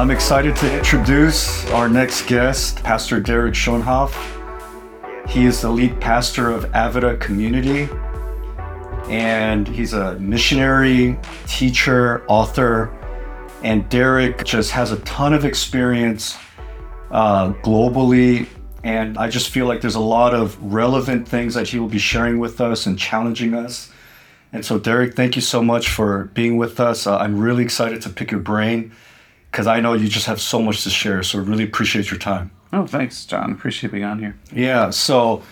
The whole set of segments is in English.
I'm excited to introduce our next guest, Pastor Derek Schoenhoff. He is the lead pastor of Avida Community, and he's a missionary, teacher, author, and Derek just has a ton of experience uh, globally. And I just feel like there's a lot of relevant things that he will be sharing with us and challenging us. And so, Derek, thank you so much for being with us. Uh, I'm really excited to pick your brain because I know you just have so much to share. So, really appreciate your time. Oh, thanks, John. Appreciate being on here. Yeah. So,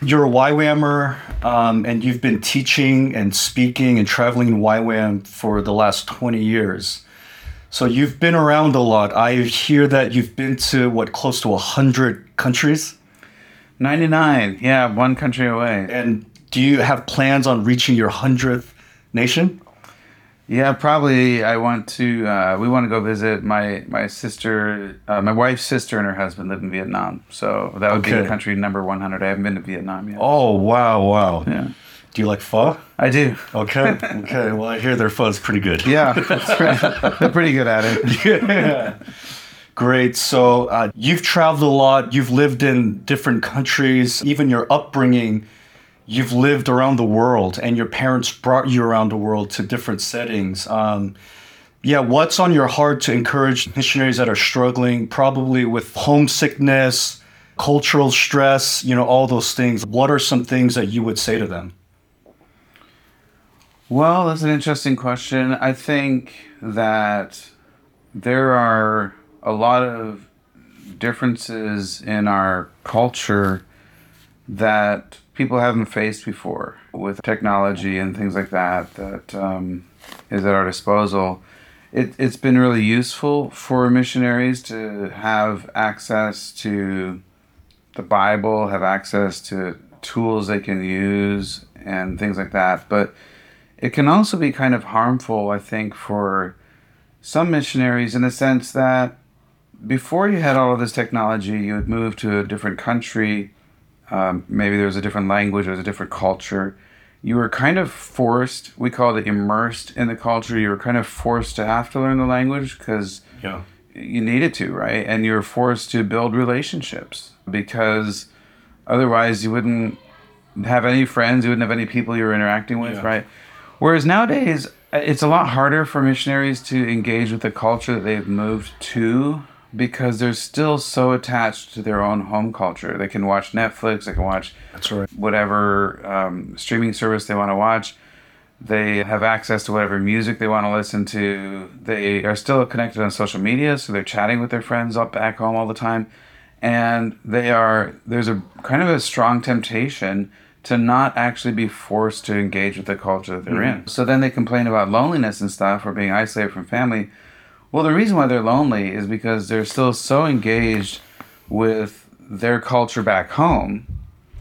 you're a YWAMer, um, and you've been teaching and speaking and traveling in YWAM for the last 20 years. So, you've been around a lot. I hear that you've been to what, close to 100 countries? 99. Yeah, one country away. And do you have plans on reaching your 100th nation? Yeah, probably. I want to. Uh, we want to go visit my my sister, uh, my wife's sister, and her husband live in Vietnam. So that would be country number one hundred. I haven't been to Vietnam yet. Oh, wow, wow. Yeah, Do you like pho? I do. Okay. Okay. Well, I hear their pho is pretty good. Yeah, right. They're pretty good at it. Yeah. Great. So uh, you've traveled a lot. You've lived in different countries. Even your upbringing, you've lived around the world, and your parents brought you around the world to different settings. Um, yeah. What's on your heart to encourage missionaries that are struggling, probably with homesickness, cultural stress, you know, all those things? What are some things that you would say to them? Well, that's an interesting question. I think that there are a lot of differences in our culture that people haven't faced before with technology and things like that that um, is at our disposal. It, it's been really useful for missionaries to have access to the Bible, have access to tools they can use and things like that. But it can also be kind of harmful, I think, for some missionaries in the sense that before you had all of this technology, you would move to a different country. Um, maybe there was a different language, there was a different culture. You were kind of forced, we call it immersed in the culture. You were kind of forced to have to learn the language because Yeah. you needed to, right? And you were forced to build relationships because otherwise you wouldn't have any friends, you wouldn't have any people you were interacting with, Yeah. right? Whereas nowadays, uh, it's a lot harder for missionaries to engage with the culture that they've moved to because they're still so attached to their own home culture. They can watch Netflix, they can watch That's right. whatever um, streaming service they want to watch. They have access to whatever music they want to listen to. They are still connected on social media, so they're chatting with their friends up back home all the time. And they are there's a kind of a strong temptation to not actually be forced to engage with the culture that they're in. So then they complain about loneliness and stuff or being isolated from family. Well, the reason why they're lonely is because they're still so engaged with their culture back home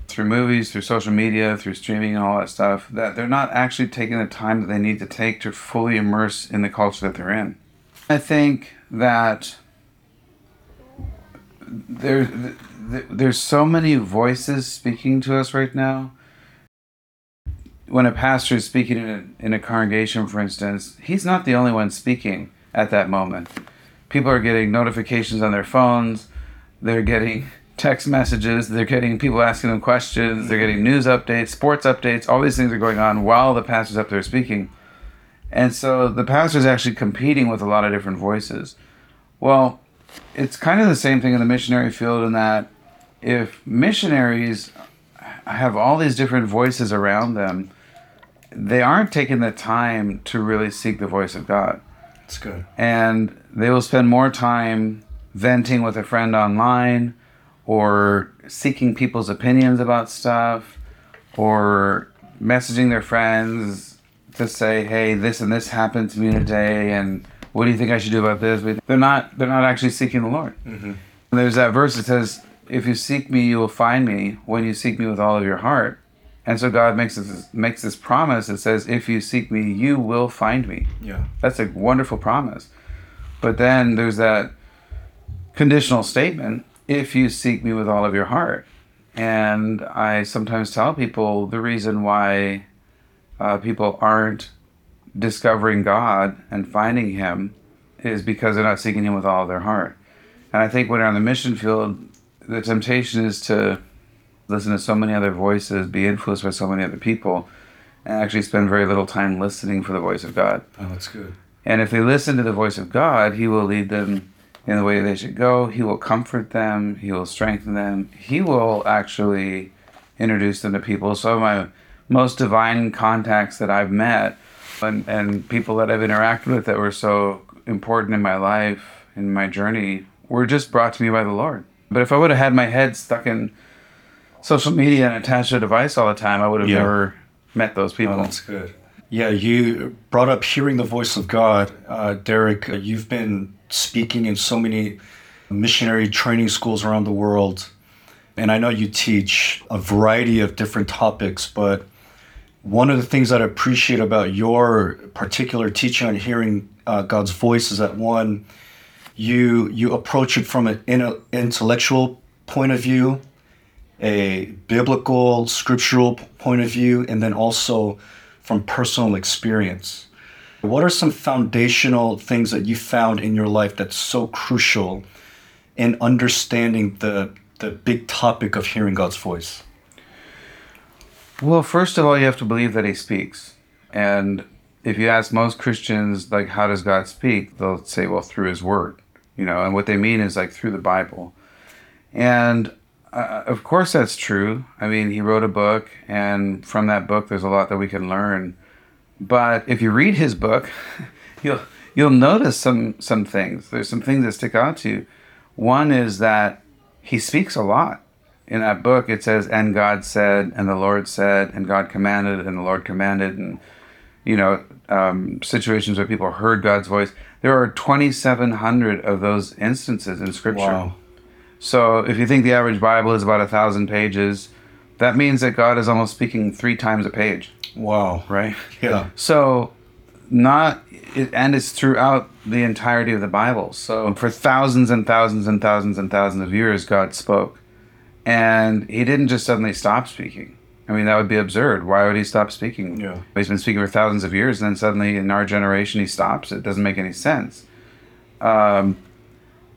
through movies, through social media, through streaming and all that stuff, that they're not actually taking the time that they need to take to fully immerse in the culture that they're in. I think that there, th- th- there's so many voices speaking to us right now. When a pastor is speaking in a, in a congregation, for instance, he's not the only one speaking at that moment. People are getting notifications on their phones, they're getting text messages, they're getting people asking them questions, they're getting news updates, sports updates, all these things are going on while the pastor's up there speaking. And so the pastor's actually competing with a lot of different voices. Well, it's kind of the same thing in the missionary field in that if missionaries have all these different voices around them, they aren't taking the time to really seek the voice of God That's good. and they will spend more time venting with a friend online or seeking people's opinions about stuff or messaging their friends to say hey this and this happened to me today and what do you think i should do about this? But they're not they're not actually seeking the lord. And there's that verse that says if you seek me you will find me. When you seek me with all of your heart and so god makes this makes this promise that says if you seek me you will find me Yeah. that's a wonderful promise. But then there's that conditional statement if you seek me with all of your heart. And I sometimes tell people the reason why uh, people aren't discovering God and finding Him is because they're not seeking Him with all of their heart. And I think when they're on the mission field, the temptation is to listen to so many other voices, be influenced by so many other people, and actually spend very little time listening for the voice of God. Oh, that's good. And if they listen to the voice of God, He will lead them in the way they should go. He will comfort them. He will strengthen them. He will actually introduce them to people. Some of my most divine contacts that I've met and, and people that I've interacted with that were so important in my life, in my journey, were just brought to me by the Lord. But if I would have had my head stuck in social media and attached to a device all the time, I would have Yeah. never met those people. Oh, that's good. Yeah, you brought up hearing the voice of God. Uh, Derek, uh, you've been speaking in so many missionary training schools around the world. And I know you teach a variety of different topics, but one of the things that I appreciate about your particular teaching on hearing uh, God's voice is that one, you you approach it from an intellectual point of view, a biblical, scriptural point of view, and then also from personal experience. What are some foundational things that you found in your life that's so crucial in understanding the the big topic of hearing God's voice? Well, first of all, you have to believe that he speaks. And if you ask most Christians, like, how does God speak? They'll say, well, through his word, you know, and what they mean is like through the Bible. And uh, of course, that's true. I mean, he wrote a book, and from that book, there's a lot that we can learn. But if you read his book, you'll you'll notice some some things. There's some things that stick out to you. One is that he speaks a lot in that book it says and god said and the lord said and god commanded and the lord commanded and you know um, situations where people heard god's voice there are 2700 of those instances in scripture Wow. So if you think the average bible is about a thousand pages that means that god is almost speaking three times a page Wow. right Yeah. so not it, and it's throughout the entirety of the Bible. So for thousands and thousands and thousands and thousands of years, God spoke, and He didn't just suddenly stop speaking. I mean, that would be absurd. Why would He stop speaking? Yeah. He's been speaking for thousands of years, and then suddenly in our generation He stops. It doesn't make any sense. Um,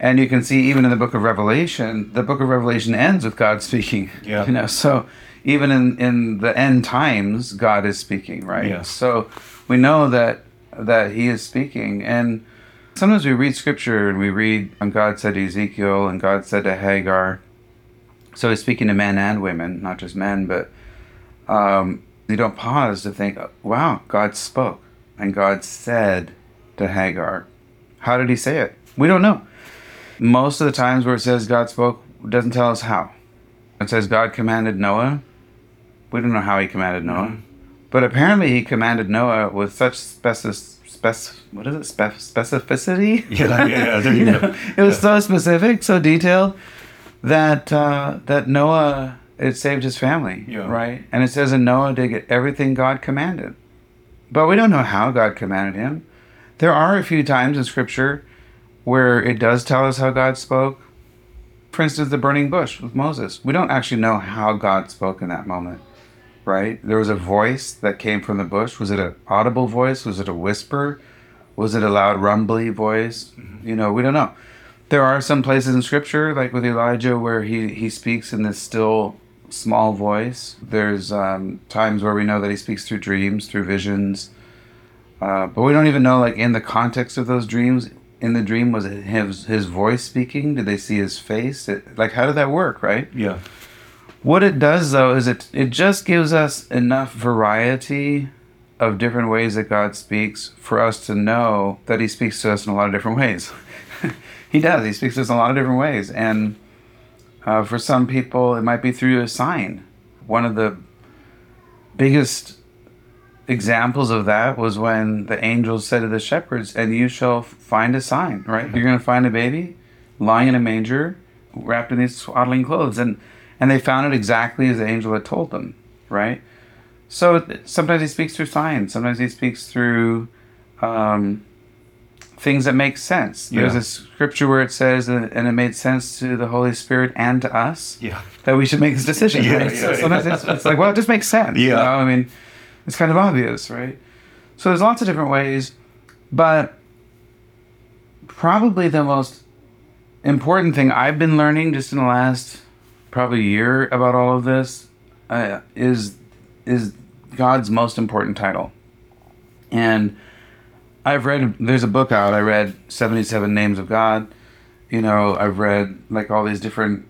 and you can see even in the book of Revelation, the book of Revelation ends with God speaking. Yeah. You know, so even in, in the end times, God is speaking, right? Yes. So we know that that He is speaking, and sometimes we read Scripture and we read, and God said to Ezekiel, and God said to Hagar. So He's speaking to men and women, not just men, but um, you don't pause to think, wow, God spoke, and God said to Hagar. How did He say it? We don't know. Most of the times where it says God spoke, it doesn't tell us how. It says God commanded Noah. We don't know how He commanded Noah. But apparently, he commanded Noah with such specif- spec- what is it? Spef- specificity. Yeah, yeah, there you go. it was so specific, so detailed that uh, that Noah it saved his family. Yeah. Right, and it says in Noah did get everything God commanded, but we don't know how God commanded him. There are a few times in Scripture where it does tell us how God spoke. For instance, the burning bush with Moses. We don't actually know how God spoke in that moment right? There was a voice that came from the bush. Was it an audible voice? Was it a whisper? Was it a loud rumbly voice? You know, we don't know. There are some places in scripture, like with Elijah, where he, he speaks in this still small voice. There's um, times where we know that he speaks through dreams, through visions. Uh, but we don't even know, like, in the context of those dreams, in the dream, was it his, his voice speaking? Did they see his face? It, like, how did that work, right? Yeah. What it does though is it it just gives us enough variety of different ways that God speaks for us to know that he speaks to us in a lot of different ways. he does. He speaks to us in a lot of different ways and uh, for some people it might be through a sign. One of the biggest examples of that was when the angels said to the shepherds, "And you shall find a sign." Right? You're going to find a baby lying in a manger, wrapped in these swaddling clothes, and and they found it exactly as the angel had told them. Right? So sometimes he speaks through signs. Sometimes he speaks through um, things that make sense. There's Yeah. a scripture where it says, and and it made sense to the Holy Spirit and to us Yeah. that we should make this decision. Yeah, right? yeah, so sometimes. It's, it's like, well, it just makes sense. you Yeah. know? I mean, it's kind of obvious, right? So there's lots of different ways, but probably the most important thing I've been learning just in the last probably year about all of this uh, is is God's most important title. And I've read there's a book out. I read 77 Names of God. You know, I've read like all these different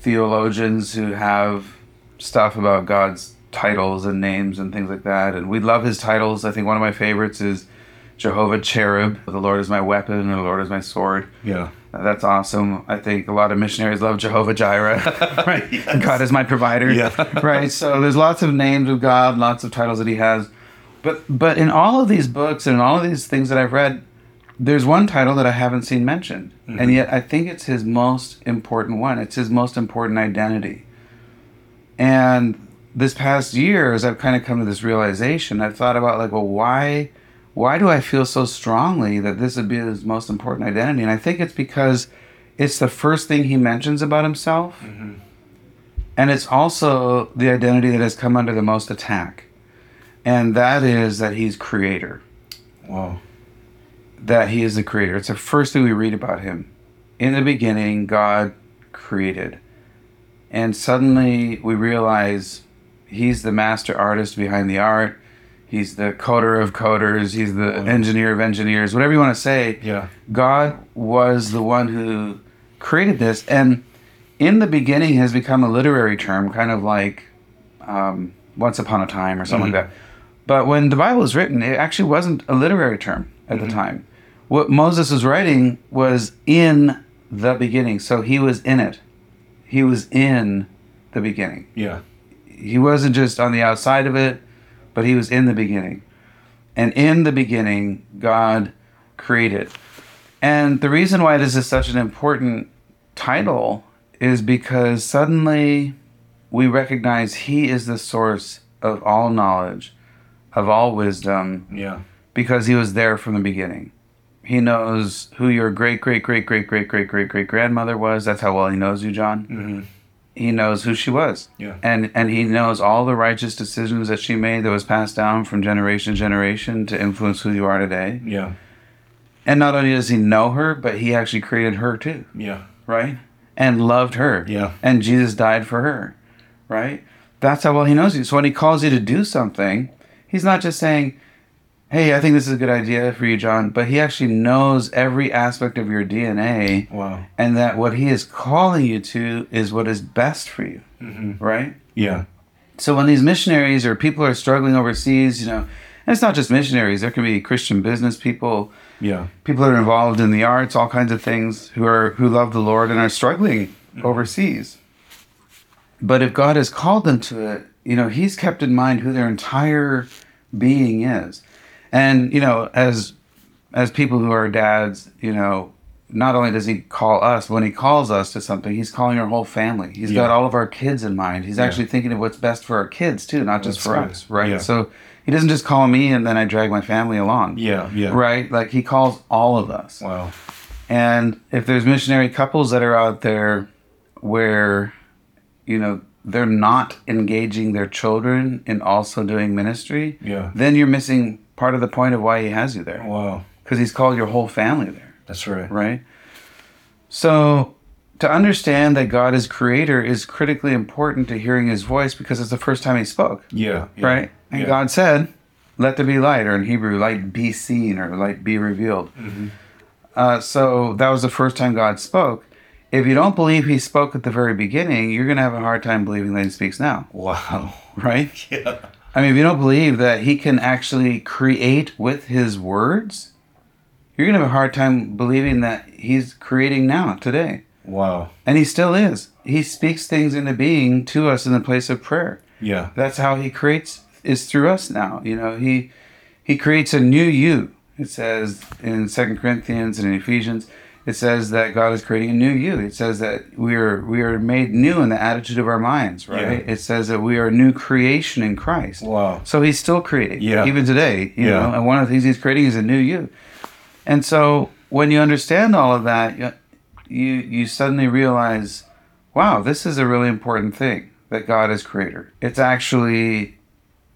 theologians who have stuff about God's titles and names and things like that. And we love his titles. I think one of my favorites is Jehovah Chereb. The Lord is my weapon and the Lord is my sword. Yeah. Uh, that's awesome. I think a lot of missionaries love Jehovah Jireh, right? God is my provider, Yeah. right? So there's lots of names of God, lots of titles that He has, but but in all of these books and in all of these things that I've read, there's one title that I haven't seen mentioned, mm-hmm. and yet I think it's His most important one. It's His most important identity. And this past year, as I've kind of come to this realization, I've thought about like, well, why? why do I feel so strongly that this would be his most important identity? And I think it's because it's the first thing he mentions about himself. Mm-hmm. And it's also the identity that has come under the most attack. And that is that he's creator, Wow. that he is the creator. It's the first thing we read about him. In the beginning, God created. And suddenly we realize he's the master artist behind the art. He's the coder of coders. He's the engineer of engineers. Whatever you want to say. Yeah. God was the one who created this, and in the beginning has become a literary term, kind of like um, "Once Upon a Time" or something like that. But when the Bible was written, it actually wasn't a literary term at the time. What Moses was writing was in the beginning, so he was in it. He was in the beginning Yeah. He wasn't just on the outside of it, but he was in the beginning. And in the beginning, God created. And the reason why this is such an important title is because suddenly we recognize he is the source of all knowledge, of all wisdom, Yeah. because he was there from the beginning. He knows who your great, great, great, great, great, great, great, great grandmother was. That's how well he knows you, John Mm-hmm. He knows who she was. Yeah. And and he knows all the righteous decisions that she made that was passed down from generation to generation to influence who you are today. Yeah. And not only does he know her, but he actually created her too, Yeah. right? And loved her. Yeah. And Jesus died for her, right? That's how well he knows you. So when he calls you to do something, he's not just saying, Hey, I think this is a good idea for you, John, but he actually knows every aspect of your DNA Wow. and that what he is calling you to is what is best for you, Mm-hmm. right? Yeah. So when these missionaries or people are struggling overseas, you know, and it's not just missionaries, there can be Christian business people, Yeah. people that are involved in the arts, all kinds of things who are who love the Lord and are struggling overseas. But if God has called them to it, you know, he's kept in mind who their entire being is. And, you know, as as people who are dads, you know, not only does he call us, when he calls us to something, he's calling our whole family. He's got all of our kids in mind. He's Yeah. actually thinking of what's best for our kids too, not just That's for good. us, right? Yeah. So he doesn't just call me and then I drag my family along. Yeah. Yeah. Right? Like he calls all of us. Wow. And if there's missionary couples that are out there where, you know, they're not engaging their children in also doing ministry, Yeah. then you're missing part of the point of why he has you there. Wow. Because he's called your whole family there, That's right. right? So to understand that God is creator is critically important to hearing his voice because it's the first time he spoke, Yeah. yeah. right? And Yeah. God said, let there be light, or in Hebrew, light be seen, or light be revealed. Mm-hmm. Uh, so that was the first time God spoke. If you don't believe he spoke at the very beginning, you're going to have a hard time believing that he speaks now, Wow. right? Yeah. I mean, if you don't believe that he can actually create with his words, you're going to have a hard time believing that he's creating now, today. Wow. And he still is. He speaks things into being to us in the place of prayer. Yeah. That's how he creates is through us now. You know, he he creates a new you. It says in Second Corinthians and in Ephesians, it says that God is creating a new you. It says that we are we are made new in the attitude of our minds, right? Yeah. It says that we are a new creation in Christ. Wow. So he's still creating, Yeah. even today. You Yeah. know, and one of the things he's creating is a new you. And so when you understand all of that, you you, you suddenly realize, wow, this is a really important thing that God is creator. It's actually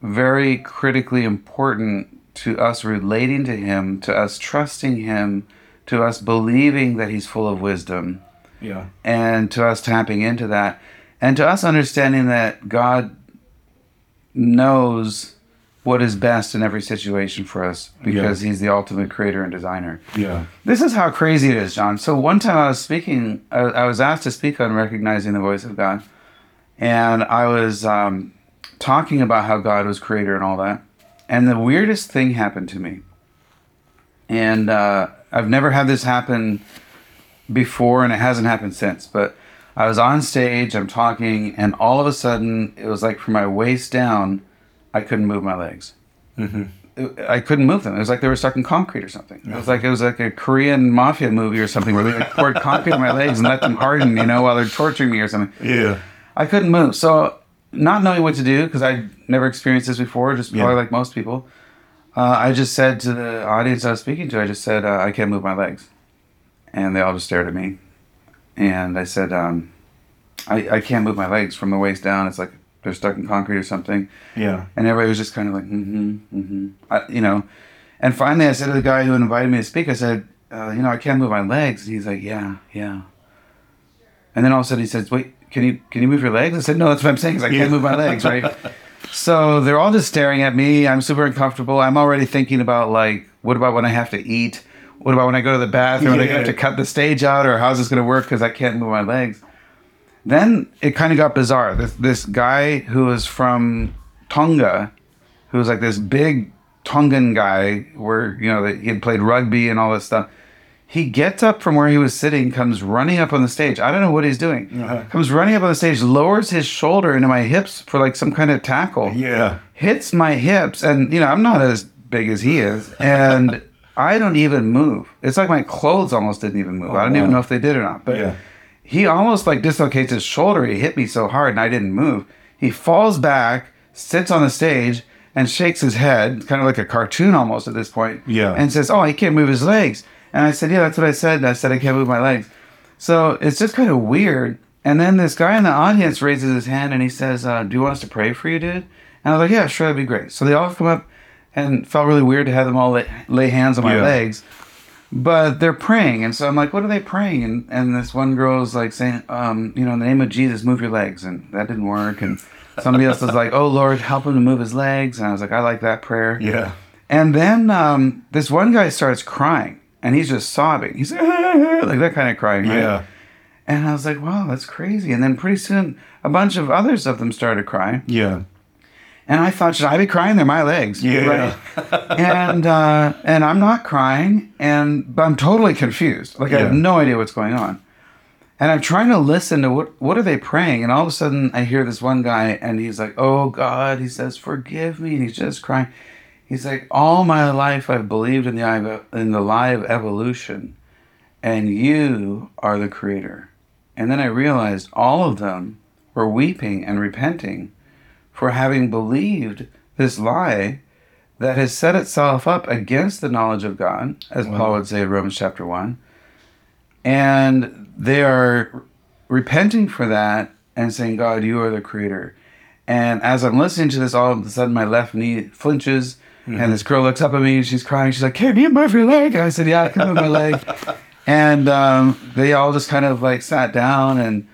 very critically important to us relating to him, to us trusting him, to us believing that He's full of wisdom, Yeah. and to us tapping into that, and to us understanding that God knows what is best in every situation for us because He's the ultimate creator and designer. Yeah. This is how crazy it is, John. So one time I was speaking, I, I was asked to speak on recognizing the voice of God, and I was um, talking about how God was creator and all that. And the weirdest thing happened to me, and uh, I've never had this happen before, and it hasn't happened since. But I was on stage, I'm talking, and all of a sudden, it was like from my waist down, I couldn't move my legs. Mm-hmm. I couldn't move them. It was like they were stuck in concrete or something. It was like it was like a Korean mafia movie or something where they like poured concrete on my legs and let them harden, you know, while they're torturing me or something. Yeah. I couldn't move. So, not knowing what to do because I'd never experienced this before, just probably Yeah. like most people, uh, I just said to the audience I was speaking to, I just said, uh, I can't move my legs. And they all just stared at me. And I said, um, I, I can't move my legs from the waist down. It's like they're stuck in concrete or something. Yeah. And everybody was just kind of like, mm-hmm, mm-hmm. I, you know. And finally, I said to the guy who invited me to speak, I said, uh, you know, I can't move my legs. And he's like, yeah, yeah. And then all of a sudden he says, wait, can you can you move your legs? I said, no, that's what I'm saying. Is I can't move my legs, right? so they're all just staring at me. I'm super uncomfortable. I'm already thinking about like, what about when I have to eat? What about when I go to the bathroom and I Yeah. have to cut the stage out, or how's this going to work because I can't move my legs? Then it kind of got bizarre. This this guy who was from Tonga, who was like this big Tongan guy, where you know that he had played rugby and all this stuff. He gets up from where he was sitting, comes running up on the stage. I don't know what he's doing. Uh-huh. Comes running up on the stage, lowers his shoulder into my hips for like some kind of tackle Yeah. hits my hips and you know i'm not as big as he is and i don't even move it's like my clothes almost didn't even move i don't even know if they did or not but Yeah. he almost like dislocates his shoulder he hit me so hard and i didn't move he falls back sits on the stage and shakes his head kind of like a cartoon almost at this point Yeah. and says oh he can't move his legs and i said yeah that's what i said i said i can't move my legs so it's just kind of weird. And then this guy in the audience raises his hand and he says, uh, Do you want us to pray for you, dude? And I was like, Yeah, sure, that'd be great. So they all come up and felt really weird to have them all lay, lay hands on my Yeah. legs. But they're praying. And so I'm like, What are they praying? And, and this one girl is like saying, um, You know, in the name of Jesus, move your legs. And that didn't work. And somebody else was like, Oh, Lord, help him to move his legs. And I was like, I like that prayer. Yeah. And then um, this one guy starts crying and he's just sobbing. He's like, like that kind of crying, right? Yeah. And I was like, wow, that's crazy. And then pretty soon, a bunch of others of them started crying. Yeah. And I thought, should I be crying? They're my legs. Yeah. and uh, and I'm not crying, and but I'm totally confused. Like I have no idea what's going on. And I'm trying to listen to what what are they praying, and all of a sudden I hear this one guy, and he's like, "Oh God," he says, "Forgive me," and he's just crying. He's like, "All my life I've believed in the eye of- in the lie of evolution, and you are the creator." And then I realized all of them were weeping and repenting for having believed this lie that has set itself up against the knowledge of God, as Wow. Paul would say in Romans chapter 1. And they are repenting for that and saying, God, you are the creator. And as I'm listening to this, all of a sudden my left knee flinches, and this girl looks up at me and she's crying. She's like, Can you move your leg? I said, Yeah, I can move my leg. And um, they all just kind of like sat down and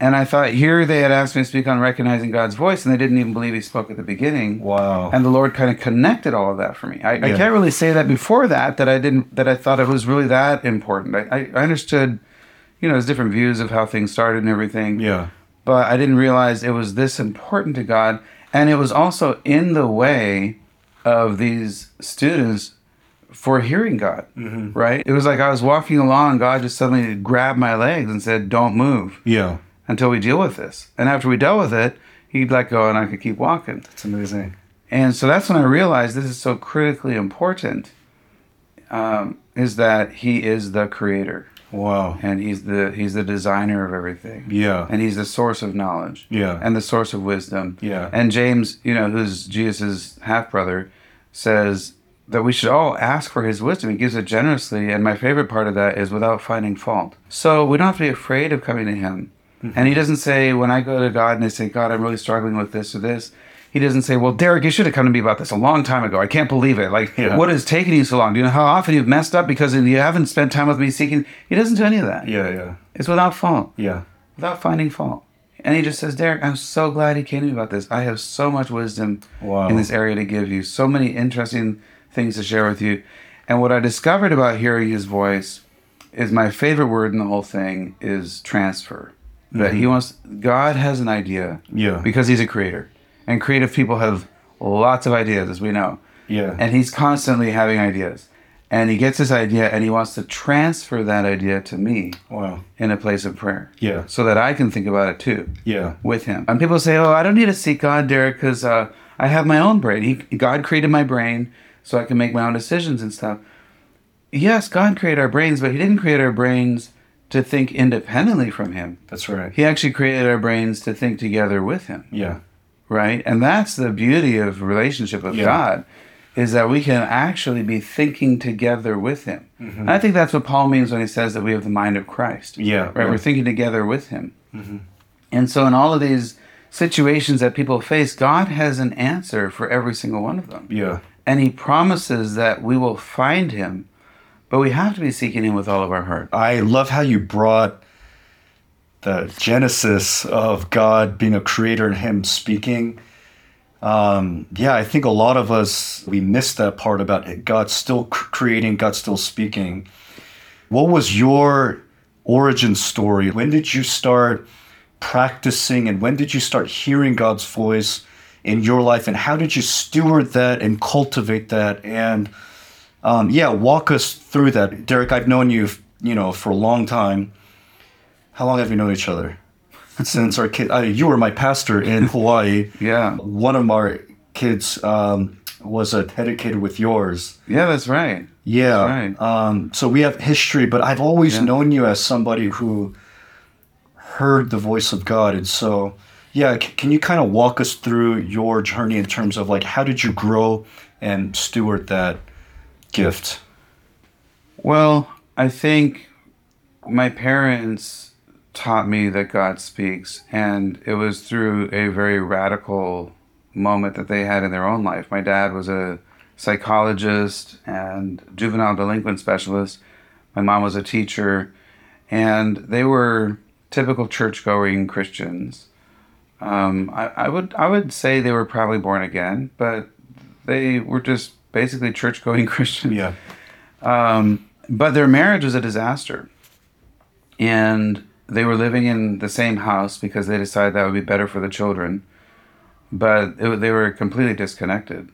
and I thought here they had asked me to speak on recognizing God's voice, and they didn't even believe He spoke at the beginning. Wow. And the Lord kind of connected all of that for me. I, I can't really say that before that that I didn't that I thought it was really that important. I, I, I understood, you know, there's different views of how things started and everything. yeah. But I didn't realize it was this important to God, and it was also in the way of these students for hearing God. Right? It was like I was walking along, and God just suddenly grabbed my legs and said, "Don't move." Yeah. until we deal with this. And after we dealt with it, he'd let go and I could keep walking. It's amazing. And so that's when I realized this is so critically important um, is that he is the creator Wow. and he's the he's the designer of everything. Yeah. And he's the source of knowledge Yeah. and the source of wisdom. Yeah. And James, you know, who's Jesus's half brother, says that we should all ask for his wisdom. He gives it generously. And my favorite part of that is without finding fault. So we don't have to be afraid of coming to him. Mm-hmm. And he doesn't say, when I go to God and I say, God, I'm really struggling with this or this, he doesn't say, "Well, Derek, you should have come to me about this a long time ago. I can't believe it. Like, Yeah. what is taking you so long? Do you know how often you've messed up because you haven't spent time with me seeking?" He doesn't do any of that. Yeah, yeah, It's without fault, yeah. without finding fault. And he just says, "Derek, I'm so glad he came to me about this. I have so much wisdom Wow. in this area to give you. So many interesting things to share with you." And what I discovered about hearing his voice is my favorite word in the whole thing is transfer. That he mm-hmm. wants God has an idea Yeah. because he's a creator. And creative people have lots of ideas, as we know. Yeah. And he's constantly having ideas. And he gets this idea and he wants to transfer that idea to me wow. in a place of prayer Yeah. so that I can think about it too Yeah. with him. And people say, oh, I don't need to seek God, Derek, because uh, I have my own brain. He, God created my brain so I can make my own decisions and stuff. Yes, God created our brains, but he didn't create our brains to think independently from him. That's right. He actually created our brains to think together with him Yeah. right? And that's the beauty of relationship with Yeah. God is that we can actually be thinking together with him. And I think that's what Paul means when he says that we have the mind of Christ. Mm-hmm. Yeah. Right? yeah. We're thinking together with him. And so in all of these situations that people face, God has an answer for every single one of them. Yeah. And he promises that we will find him, but we have to be seeking him with all of our heart. I love how you brought the genesis of God being a creator and Him speaking. Um, yeah, I think a lot of us we miss that part about. God still creating, God still speaking. What was your origin story? When did you start practicing, and when did you start hearing God's voice in your life, and how did you steward that and cultivate that? And um, yeah, walk us through that, Derek. I've known you, you know, for a long time. How long have you known each other? Since our kid, uh, you were my pastor in Hawaii. Yeah. One of our kids um, was uh, dedicated with yours. Yeah, that's right. Yeah. That's right. Um, so we have history, but I've always Yeah. known you as somebody who heard the voice of God, and so yeah, c- can you kind of walk us through your journey in terms of like how did you grow and steward that gift? Well, I think my parents taught me that God speaks, and it was through a very radical moment that they had in their own life. My dad was a psychologist and juvenile delinquent specialist. My mom was a teacher, and they were typical church going Christians. Um, I, I would I would say they were probably born again, but they were just basically church going Christians. Yeah. Um, but their marriage was a disaster. And they were living in the same house because they decided that would be better for the children. But it, they were completely disconnected.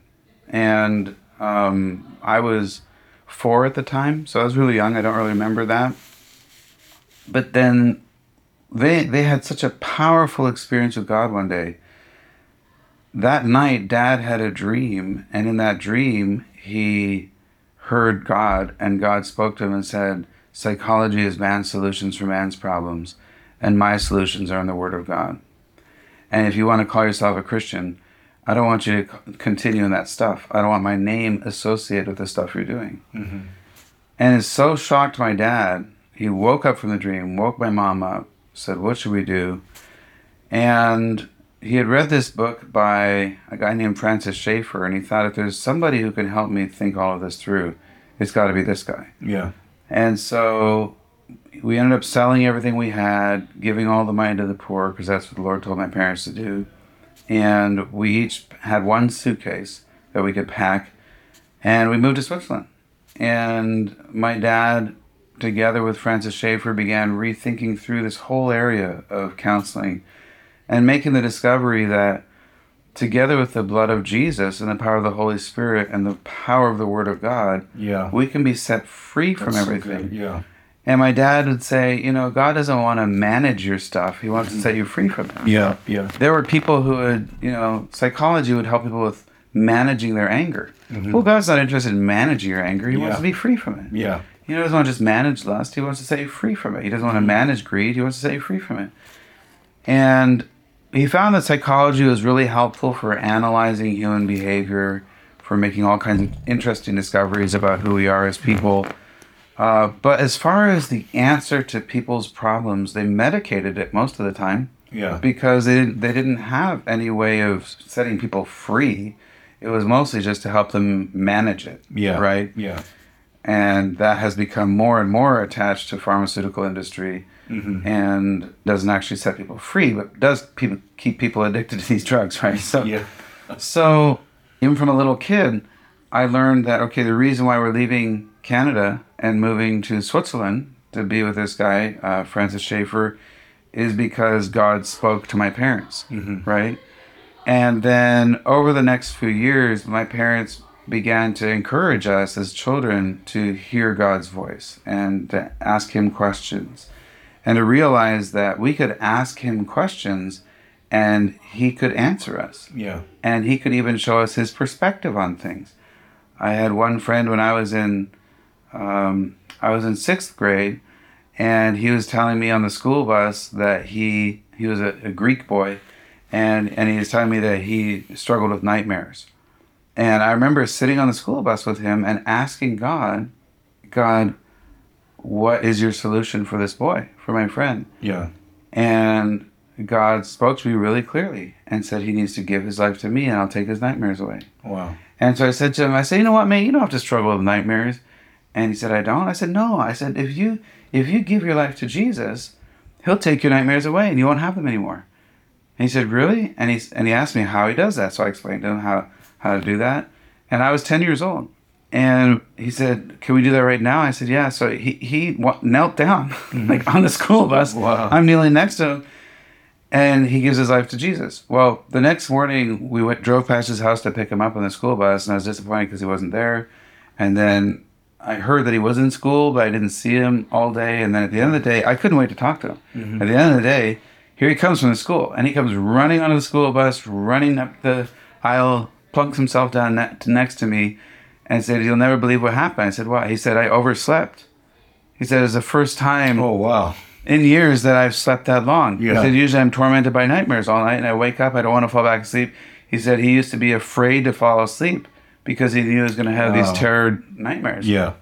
And um, I was four at the time, so I was really young. I don't really remember that. But then they they had such a powerful experience with God one day. That night, Dad had a dream, and in that dream, he heard God, and God spoke to him and said, Psychology is man's solutions for man's problems, and my solutions are in the Word of God. And if you want to call yourself a Christian, I don't want you to continue in that stuff. I don't want my name associated with the stuff you're doing. Mm-hmm. And it so shocked my dad. He woke up from the dream, woke my mom up, said, What should we do? And he had read this book by a guy named Francis Schaeffer, and he thought, if there's somebody who can help me think all of this through, it's got to be this guy. Yeah. And so we ended up selling everything we had, giving all the money to the poor, because that's what the Lord told my parents to do. And we each had one suitcase that we could pack, and we moved to Switzerland. And my dad, together with Francis Schaeffer, began rethinking through this whole area of counseling and making the discovery that together with the blood of Jesus and the power of the Holy Spirit and the power of the Word of God, Yeah. we can be set free from That's so everything. good. Yeah. And my dad would say, you know, God doesn't want to manage your stuff. He wants to set you free from it. Yeah. Yeah. There were people who would, you know, psychology would help people with managing their anger. Mm-hmm. Well, God's not interested in managing your anger. He wants to be free from it. Yeah. He doesn't want to just manage lust. He wants to set you free from it. He doesn't want to mm-hmm. manage greed. He wants to set you free from it. And he found that psychology was really helpful for analyzing human behavior, for making all kinds of interesting discoveries about who we are as people. Uh, but as far as the answer to people's problems, they medicated it most of the time. Yeah. because they didn't, they didn't have any way of setting people free. It was mostly just to help them manage it. Yeah. Right. Yeah. And that has become more and more attached to pharmaceutical industry Mm-hmm. and doesn't actually set people free, but does people keep people addicted to these drugs, right? So Yeah. so, even from a little kid, I learned that okay, the reason why we're leaving Canada and moving to Switzerland to be with this guy, uh, Francis Schaeffer, is because God spoke to my parents, right? And then over the next few years, my parents began to encourage us as children to hear God's voice and to ask Him questions and to realize that we could ask Him questions and He could answer us Yeah. and he could even show us his perspective on things. I had one friend when I was in um, I was in sixth grade, and he was telling me on the school bus that he he was a, a Greek boy, and and he was telling me that he struggled with nightmares, and I remember sitting on the school bus with him and asking God, God, what is your solution for this boy, for my friend? Yeah. And God spoke to me really clearly and said he needs to give his life to me and I'll take his nightmares away. Wow. And so I said to him, I said, you know what, man, you don't have to struggle with nightmares. And he said, I don't. I said, no. I said, if you if you give your life to Jesus, he'll take your nightmares away and you won't have them anymore. And he said, really? And he and he asked me how he does that. So I explained to him how how to do that. And I was ten years old. And he said, "Can we do that right now?" I said, "Yeah." So he he knelt down, like on the school bus. Wow. I'm kneeling next to him, and he gives his life to Jesus. Well, the next morning we went drove past his house to pick him up on the school bus, and I was disappointed because he wasn't there. And then I heard that he was in school, but I didn't see him all day. And then at the end of the day, I couldn't wait to talk to him. Mm-hmm. At the end of the day, here he comes from the school, and he comes running onto the school bus, running up the aisle, plunks himself down next to me, and said, "You'll never believe what happened." I said, "What?" He said, "I overslept." He said, "It's the first time Oh wow. in years that I've slept that long." Yeah. He said, "Usually I'm tormented by nightmares all night, and I wake up, I don't want to fall back asleep." He said he used to be afraid to fall asleep because he knew he was going to have Wow. these terror nightmares. Yeah.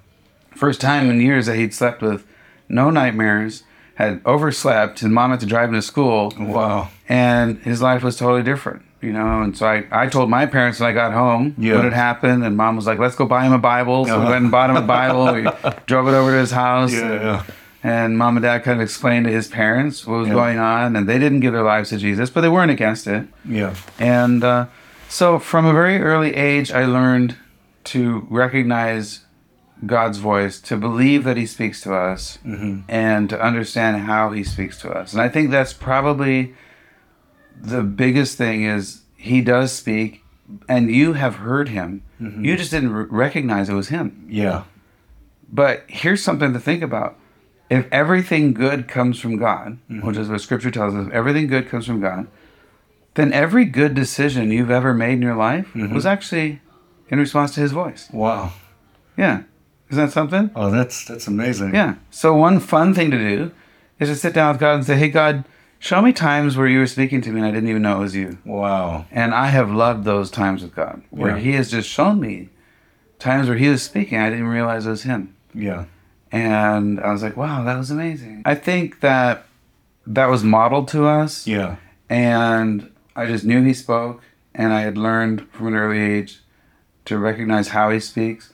First time in years that he'd slept with no nightmares, had overslept, his mom had to drive him to school, Wow. and his life was totally different, you know. And so I, I told my parents when I got home Yeah. what had happened, and mom was like, "Let's go buy him a Bible." So we Uh-huh. went and bought him a Bible. we drove it over to his house, Yeah. Yeah. and mom and dad kind of explained to his parents what was going on, and they didn't give their lives to Jesus, but they weren't against it. Yeah. And uh, so from a very early age, I learned to recognize God's voice, to believe that He speaks to us, and to understand how He speaks to us. And I think that's probably the biggest thing is He does speak, and you have heard Him. Mm-hmm. You just didn't r- recognize it was Him. Yeah. But here's something to think about. If everything good comes from God, mm-hmm. which is what scripture tells us, everything good comes from God, then every good decision you've ever made in your life mm-hmm. was actually in response to his voice. Wow. Yeah. Isn't that something? Oh, that's that's amazing. Yeah. So one fun thing to do is to sit down with God and say, Hey God, show me times where you were speaking to me and I didn't even know it was you. Wow. And I have loved those times with God where Yeah. He has just shown me times where He was speaking, I didn't realize it was Him. Yeah. And I was like, wow, that was amazing. I think that that was modeled to us. Yeah. And I just knew he spoke. And I had learned from an early age to recognize how he speaks.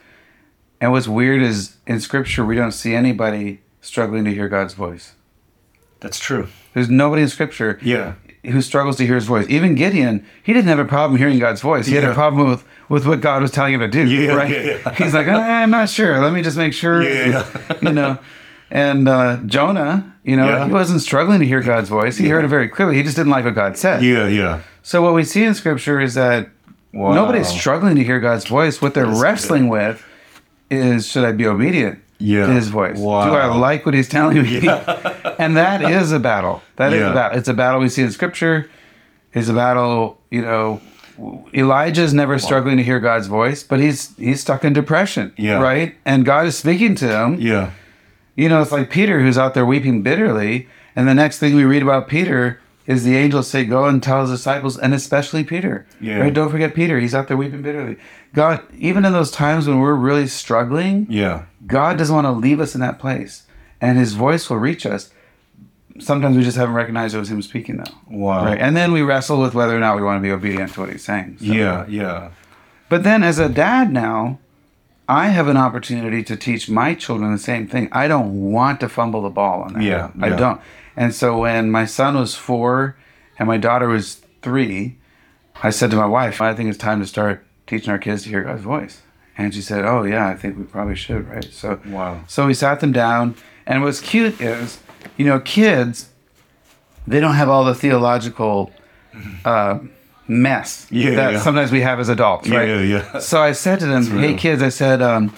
And what's weird is in scripture, we don't see anybody struggling to hear God's voice. That's true. There's nobody in scripture Yeah. who struggles to hear his voice. Even Gideon, he didn't have a problem hearing God's voice. He had a problem with, with what God was telling him to do. Yeah, right? yeah, yeah. He's like, "Ah, I'm not sure. Let me just make sure. Yeah, you know. And uh, Jonah, you know, Yeah. he wasn't struggling to hear God's voice. He heard it very clearly. He just didn't like what God said. Yeah. Yeah. So what we see in Scripture is that Wow. nobody's struggling to hear God's voice. What they're That's wrestling with is should I be obedient Yeah. His voice? Wow. Do I like what He's telling me? and that is a battle. That is Yeah. a battle. It's a battle we see in Scripture. It's a battle. You know, Elijah's never struggling to hear God's voice, but he's he's stuck in depression. Yeah. Right. And God is speaking to him. Yeah. You know, it's like Peter who's out there weeping bitterly, and the next thing we read about Peter is the angels say, "Go and tell his disciples, and especially Peter." Yeah. Right? Don't forget Peter. He's out there weeping bitterly. God, even in those times when we're really struggling, Yeah. God doesn't want to leave us in that place, and His voice will reach us. sometimes we just haven't recognized it was him speaking though. Wow. Right. And then we wrestle with whether or not we want to be obedient to what he's saying. So- Yeah, yeah. But then as a dad now, I have an opportunity to teach my children the same thing. I don't want to fumble the ball on that. Yeah, I don't. And so when my son was four and my daughter was three, I said to my wife, I think it's time to start teaching our kids to hear God's voice. And she said, Oh yeah, I think we probably should, right? So Wow. so we sat them down, and what's cute is, you know, kids, they don't have all the theological uh, mess Yeah, that yeah. sometimes we have as adults, right? yeah, yeah. So I said to them, "Hey real. kids," I said, um,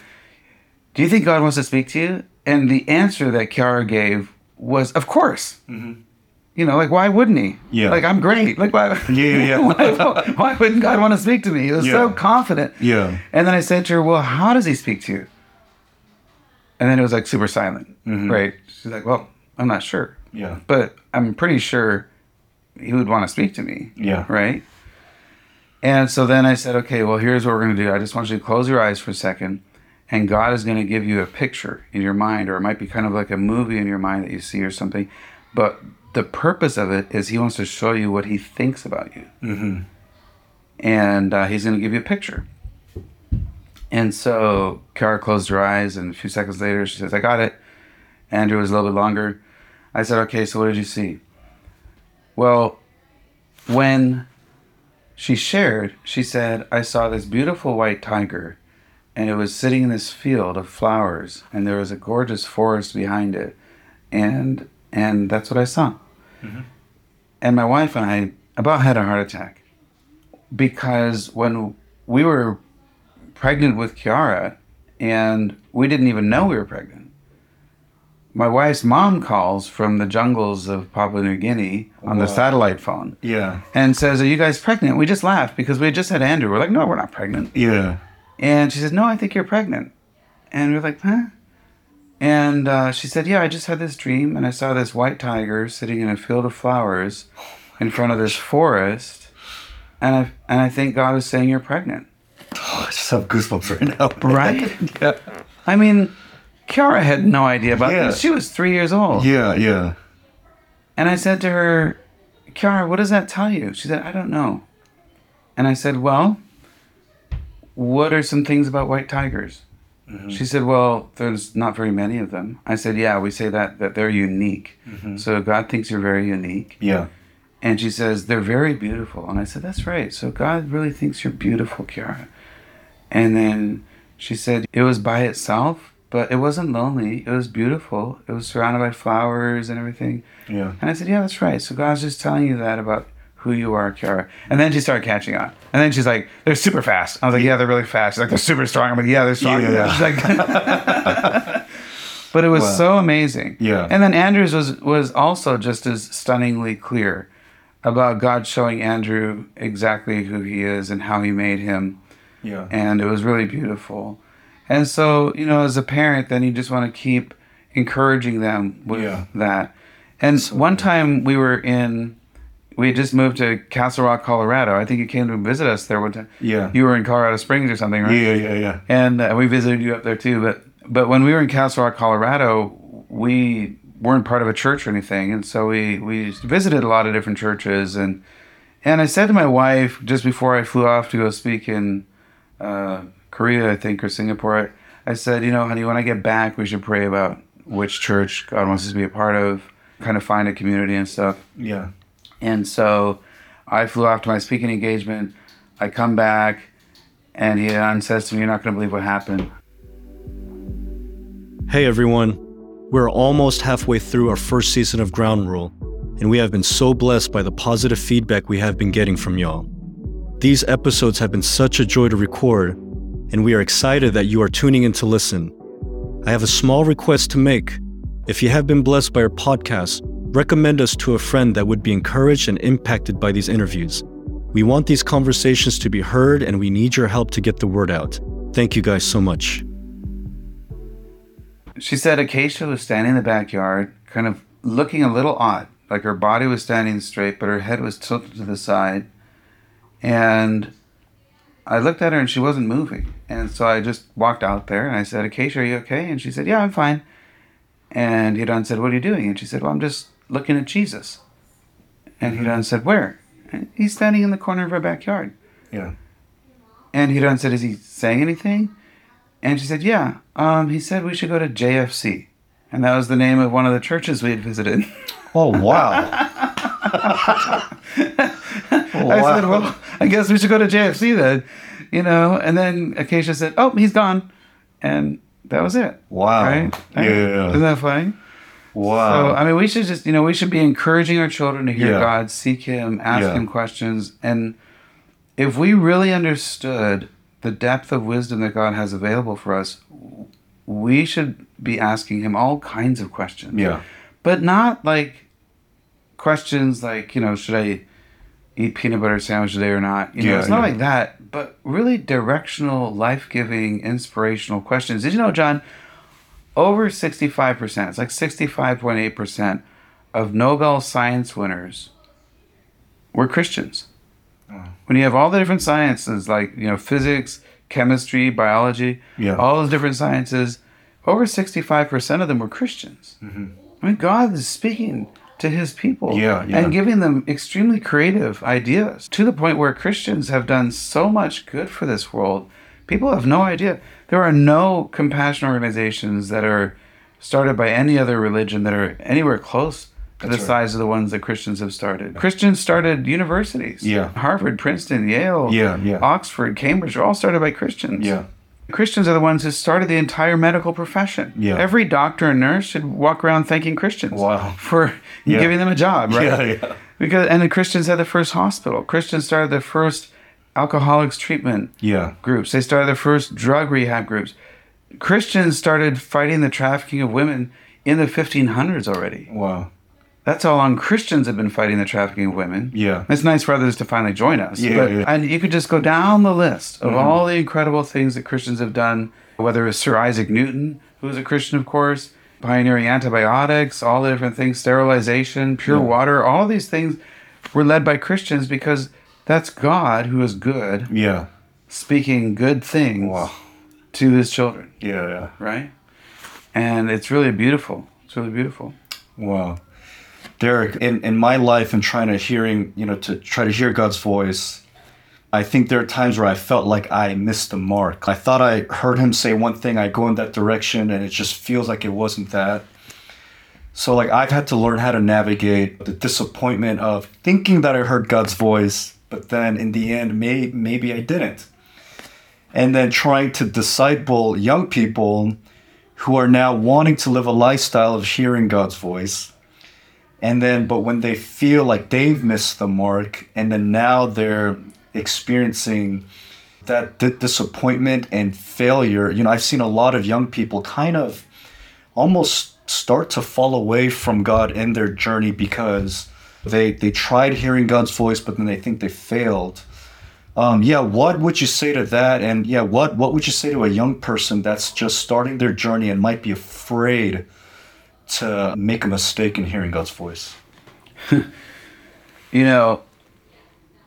"Do you think God wants to speak to you?" And the answer that Kiara gave was, "Of course." You know, like why wouldn't he? Mm-hmm. Yeah. Like I'm great. Like why? Yeah, yeah, yeah. why, why wouldn't God want to speak to me? He was so confident. Yeah. And then I said to her, Well, how does he speak to you? And then it was like super silent. Right. She's like, Well, I'm not sure. Yeah. But I'm pretty sure he would want to speak to me. Yeah. Right. And so then I said, Okay, well, here's what we're going to do. I just want you to close your eyes for a second. And God is going to give you a picture in your mind, or it might be kind of like a movie in your mind that you see or something. But the purpose of it is He wants to show you what He thinks about you. Mm-hmm. And uh, He's going to give you a picture. And so Kiara closed her eyes, and a few seconds later, she says, I got it. Andrew was a little bit longer. I said, Okay, so what did you see? Well, when she shared, she said, I saw this beautiful white tiger, and it was sitting in this field of flowers, and there was a gorgeous forest behind it. And and that's what I saw. Mm-hmm. And my wife and I about had a heart attack because when we were pregnant with Kiara, and we didn't even know we were pregnant. My wife's mom calls from the jungles of Papua New Guinea on the satellite phone Yeah. and says, Are you guys pregnant? We just laughed because we had just had Andrew. We're like, No, we're not pregnant. Yeah. And she said, No, I think you're pregnant. And we're like, Huh? And uh, she said, Yeah, I just had this dream and I saw this white tiger sitting in a field of flowers in front of this forest. And I, and I think God was saying, You're pregnant. Oh, I just have goosebumps right now. Right? yeah. I mean, Kiara had no idea about Yeah. this. She was three years old. Yeah, yeah. And I said to her, Kiara, what does that tell you? She said, I don't know. And I said, Well, what are some things about white tigers? Mm-hmm. She said, Well, there's not very many of them. I said, Yeah, we say that, that they're unique. Mm-hmm. So God thinks you're very unique. Yeah. And she says, They're very beautiful. And I said, That's right. So God really thinks you're beautiful, Kiara. And then she said, It was by itself, but it wasn't lonely. It was beautiful. It was surrounded by flowers and everything. Yeah. And I said, Yeah, that's right. So God's just telling you that about who you are, Kiara. And then she started catching on. And then she's like, They're super fast. I was like, Yeah, they're really fast. She's like, They're super strong. I'm like, Yeah, they're strong. Yeah. She's like, But it was Wow. so amazing. Yeah. And then Andrew's was was also just as stunningly clear about God showing Andrew exactly who he is and how he made him. Yeah. And it was really beautiful. And so, you know, as a parent, then you just want to keep encouraging them with Yeah. that. And one time we were in, we had just moved to Castle Rock, Colorado. I think you came to visit us there one time. Yeah. You were in Colorado Springs or something, right? Yeah, yeah, yeah. and uh, we visited you up there too. But but when we were in Castle Rock, Colorado, we weren't part of a church or anything, and so we we visited a lot of different churches. and And I said to my wife just before I flew off to go speak in uh, Korea, I think, or Singapore, I, I said, you know, honey, when I get back, we should pray about which church God wants us to be a part of, kind of find a community and stuff. Yeah. And so I flew off to my speaking engagement. I come back, and Ian says to me, You're not going to believe what happened. Hey everyone, we're almost halfway through our first season of Ground Rule, and we have been so blessed by the positive feedback we have been getting from y'all. These episodes have been such a joy to record, and we are excited that you are tuning in to listen. I have a small request to make. If you have been blessed by our podcast, recommend us to a friend that would be encouraged and impacted by these interviews. We want these conversations to be heard, and we need your help to get the word out. Thank you guys so much. She said Acacia was standing in the backyard, kind of looking a little odd. Like her body was standing straight, but her head was tilted to the side. And I looked at her and she wasn't moving. And so I just walked out there and I said, Acacia, are you okay? And she said, Yeah, I'm fine. And Hidon said, What are you doing? And she said, Well, I'm just looking at Jesus. And Hedon said, Where? And he's standing in the corner of our backyard. Yeah. And Hedon said, Is he saying anything? And she said, Yeah. Um, he said we should go to JFC. And that was the name of one of the churches we had visited. Oh wow. I said, Well, I guess we should go to JFC then. You know, and then Acacia said, Oh, he's gone. And that was it. Wow. Right? Yeah. Isn't that funny? Wow. So I mean, we should just you know we should be encouraging our children to hear Yeah. God, seek Him, ask Yeah. Him questions, and if we really understood the depth of wisdom that God has available for us, we should be asking Him all kinds of questions. yeah. but not like questions like you know should I eat peanut butter sandwich today or not? You know, Yeah, it's not like that, but really directional, life giving, inspirational questions. Did you know, John? Over 65%, it's like 65.8% of Nobel Science winners were Christians. Oh. When you have all the different sciences like, you know, physics, chemistry, biology, Yeah. all those different sciences, over 65% of them were Christians. Mm-hmm. I mean, God is speaking to his people Yeah, yeah. and giving them extremely creative ideas to the point where Christians have done so much good for this world. People have no idea. There are no compassion organizations that are started by any other religion that are anywhere close to the right. size of the ones that Christians have started. Christians started universities. Yeah. Harvard, Princeton, Yale, Yeah, yeah. Oxford, Cambridge are all started by Christians. Yeah. Christians are the ones who started the entire medical profession. Yeah. Every doctor and nurse should walk around thanking Christians Wow. for Yeah. giving them a job, right? Yeah, yeah. Because and the Christians had the first hospital. Christians started the first alcoholics treatment Yeah. groups. They started the first drug rehab groups. Christians started fighting the trafficking of women in the 1500s already. Wow. That's how long Christians have been fighting the trafficking of women. Yeah. It's nice for others to finally join us. Yeah, but, yeah. And you could just go down the list of mm-hmm. all the incredible things that Christians have done, whether it's Sir Isaac Newton, who was a Christian, of course, pioneering antibiotics, all the different things, sterilization, pure Yeah. water, all these things were led by Christians because that's God who is good, Yeah. speaking good things Wow. to his children, Yeah. Yeah. right? And it's really beautiful. It's really beautiful. Wow. Derek, in, in my life and trying to hearing, you know, to try to hear God's voice, I think there are times where I felt like I missed the mark. I thought I heard him say one thing, I go in that direction, and it just feels like it wasn't that. So, like, I've had to learn how to navigate the disappointment of thinking that I heard God's voice, but then in the end, may, maybe I didn't. And then trying to disciple young people who are now wanting to live a lifestyle of hearing God's voice. And then, but when they feel like they've missed the mark, and then now they're experiencing that di- disappointment and failure, you know, I've seen a lot of young people kind of almost start to fall away from God in their journey because they they tried hearing God's voice, but then they think they failed. Um, yeah, what would you say to that? And yeah, what what would you say to a young person that's just starting their journey and might be afraid to make a mistake in hearing God's voice? You know,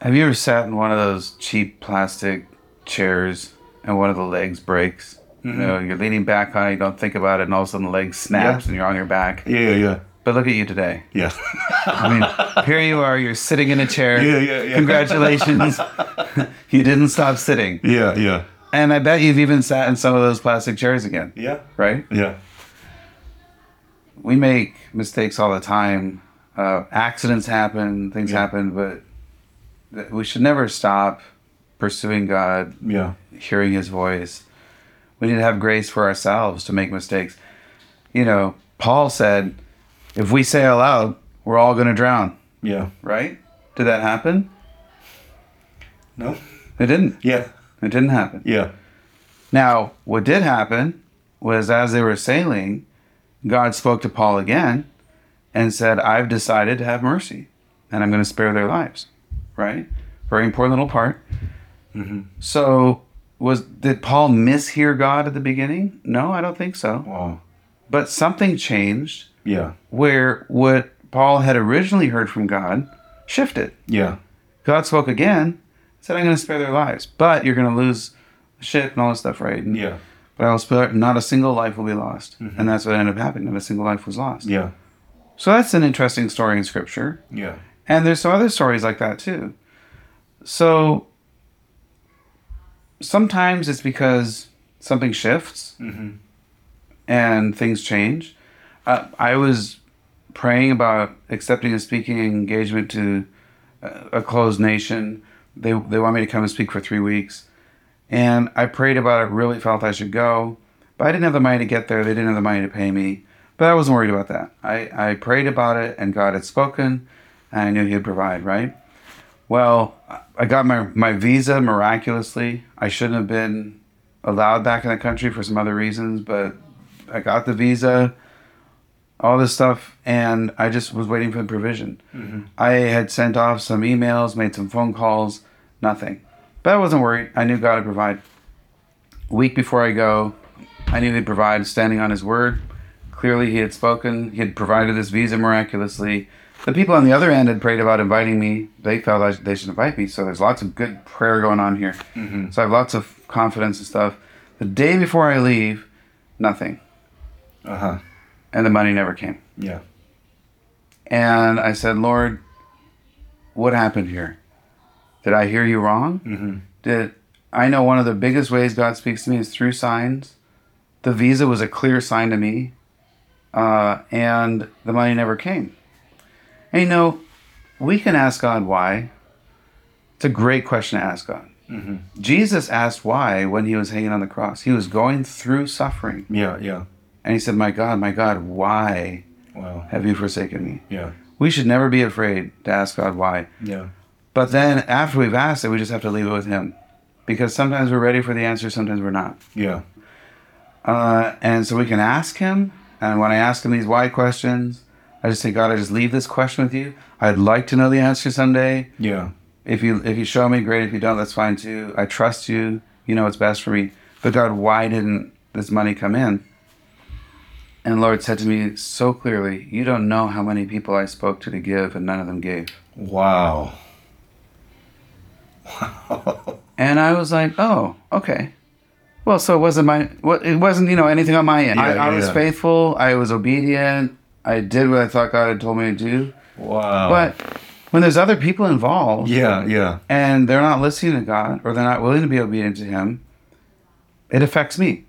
have you ever sat in one of those cheap plastic chairs and one of the legs breaks? You know, you're leaning back on it, you don't think about it, and all of a sudden the leg snaps Yeah. and you're on your back. Yeah, yeah, yeah, But look at you today. yeah, I mean, here you are, you're sitting in a chair. Yeah, yeah, yeah. Congratulations. you didn't stop sitting. yeah, yeah, And I bet you've even sat in some of those plastic chairs again, yeah, right? yeah, we make mistakes all the time. Uh, accidents happen, things Yeah. happen, but we should never stop pursuing God, yeah, hearing His voice. We need to have grace for ourselves to make mistakes. You know, Paul said, if we say aloud, we're all going to drown, yeah. right? Did that happen? No, It didn't. yeah, It didn't happen. yeah, Now, what did happen was as they were sailing, God spoke to Paul again and said, I've decided to have mercy and I'm going to spare their lives. Right? Very important little part. Mm-hmm. So, was did Paul mishear God at the beginning? No, I don't think so. wow, But something changed yeah, where what Paul had originally heard from God shifted. yeah, God spoke again, said, I'm going to spare their lives, but you're going to lose ship and all this stuff, right? And- yeah, but I will spare not a single life will be lost. And that's what ended up happening. Not a single life was lost. yeah, So that's an interesting story in scripture. Yeah. And there's some other stories like that too. So sometimes it's because something shifts Mhm. and things change. Uh, I was praying about accepting a speaking engagement to a, closed nation. They, they want me to come and speak for three weeks. And I prayed about it, really felt I should go. But I didn't have the money to get there. They didn't have the money to pay me. But I wasn't worried about that. I, I prayed about it, and God had spoken, and I knew He would provide, right? Well, I got my, my visa miraculously. I shouldn't have been allowed back in the country for some other reasons, but I got the visa, all this stuff, and I just was waiting for the provision. I had sent off some emails, made some phone calls, nothing. But I wasn't worried. I knew God would provide. A week before I go, I knew He'd provide, standing on His word. Clearly, He had spoken. He had provided this visa miraculously. The people on the other end had prayed about inviting me. They felt I, they should invite me. So there's lots of good prayer going on here. So I have lots of confidence and stuff. The day before I leave, nothing. Uh huh. And the money never came. Yeah. And I said, Lord, what happened here? Did I hear you wrong? Mm-hmm. Did I know one of the biggest ways God speaks to me is through signs? The visa was a clear sign to me, uh, and the money never came. And you know, we can ask God why. It's a great question to ask God. Mm-hmm. Jesus asked why when he was hanging on the cross. He was going through suffering, Yeah. Yeah. And he said, "My God, my God, why Wow. have you forsaken me?" Yeah. We should never be afraid to ask God why. Yeah. But then after we've asked it, we just have to leave it with Him. Because sometimes we're ready for the answer, sometimes we're not. Yeah. Uh, and so we can ask Him. And when I ask Him these why questions, I just say, God, I just leave this question with you. I'd like to know the answer someday. Yeah. If you if you show me, great. If you don't, that's fine too. I trust you. You know what's best for me. But God, why didn't this money come in? And the Lord said to me so clearly, You don't know how many people I spoke to to give, and none of them gave. Wow. Wow. And I was like, oh, okay. Well, so it wasn't my, what it wasn't, you know, anything on my end. I, Yeah, I was yeah. faithful. I was obedient. I did what I thought God had told me to do. Wow. But when there's other people involved yeah. Yeah. and they're not listening to God or they're not willing to be obedient to Him, it affects me,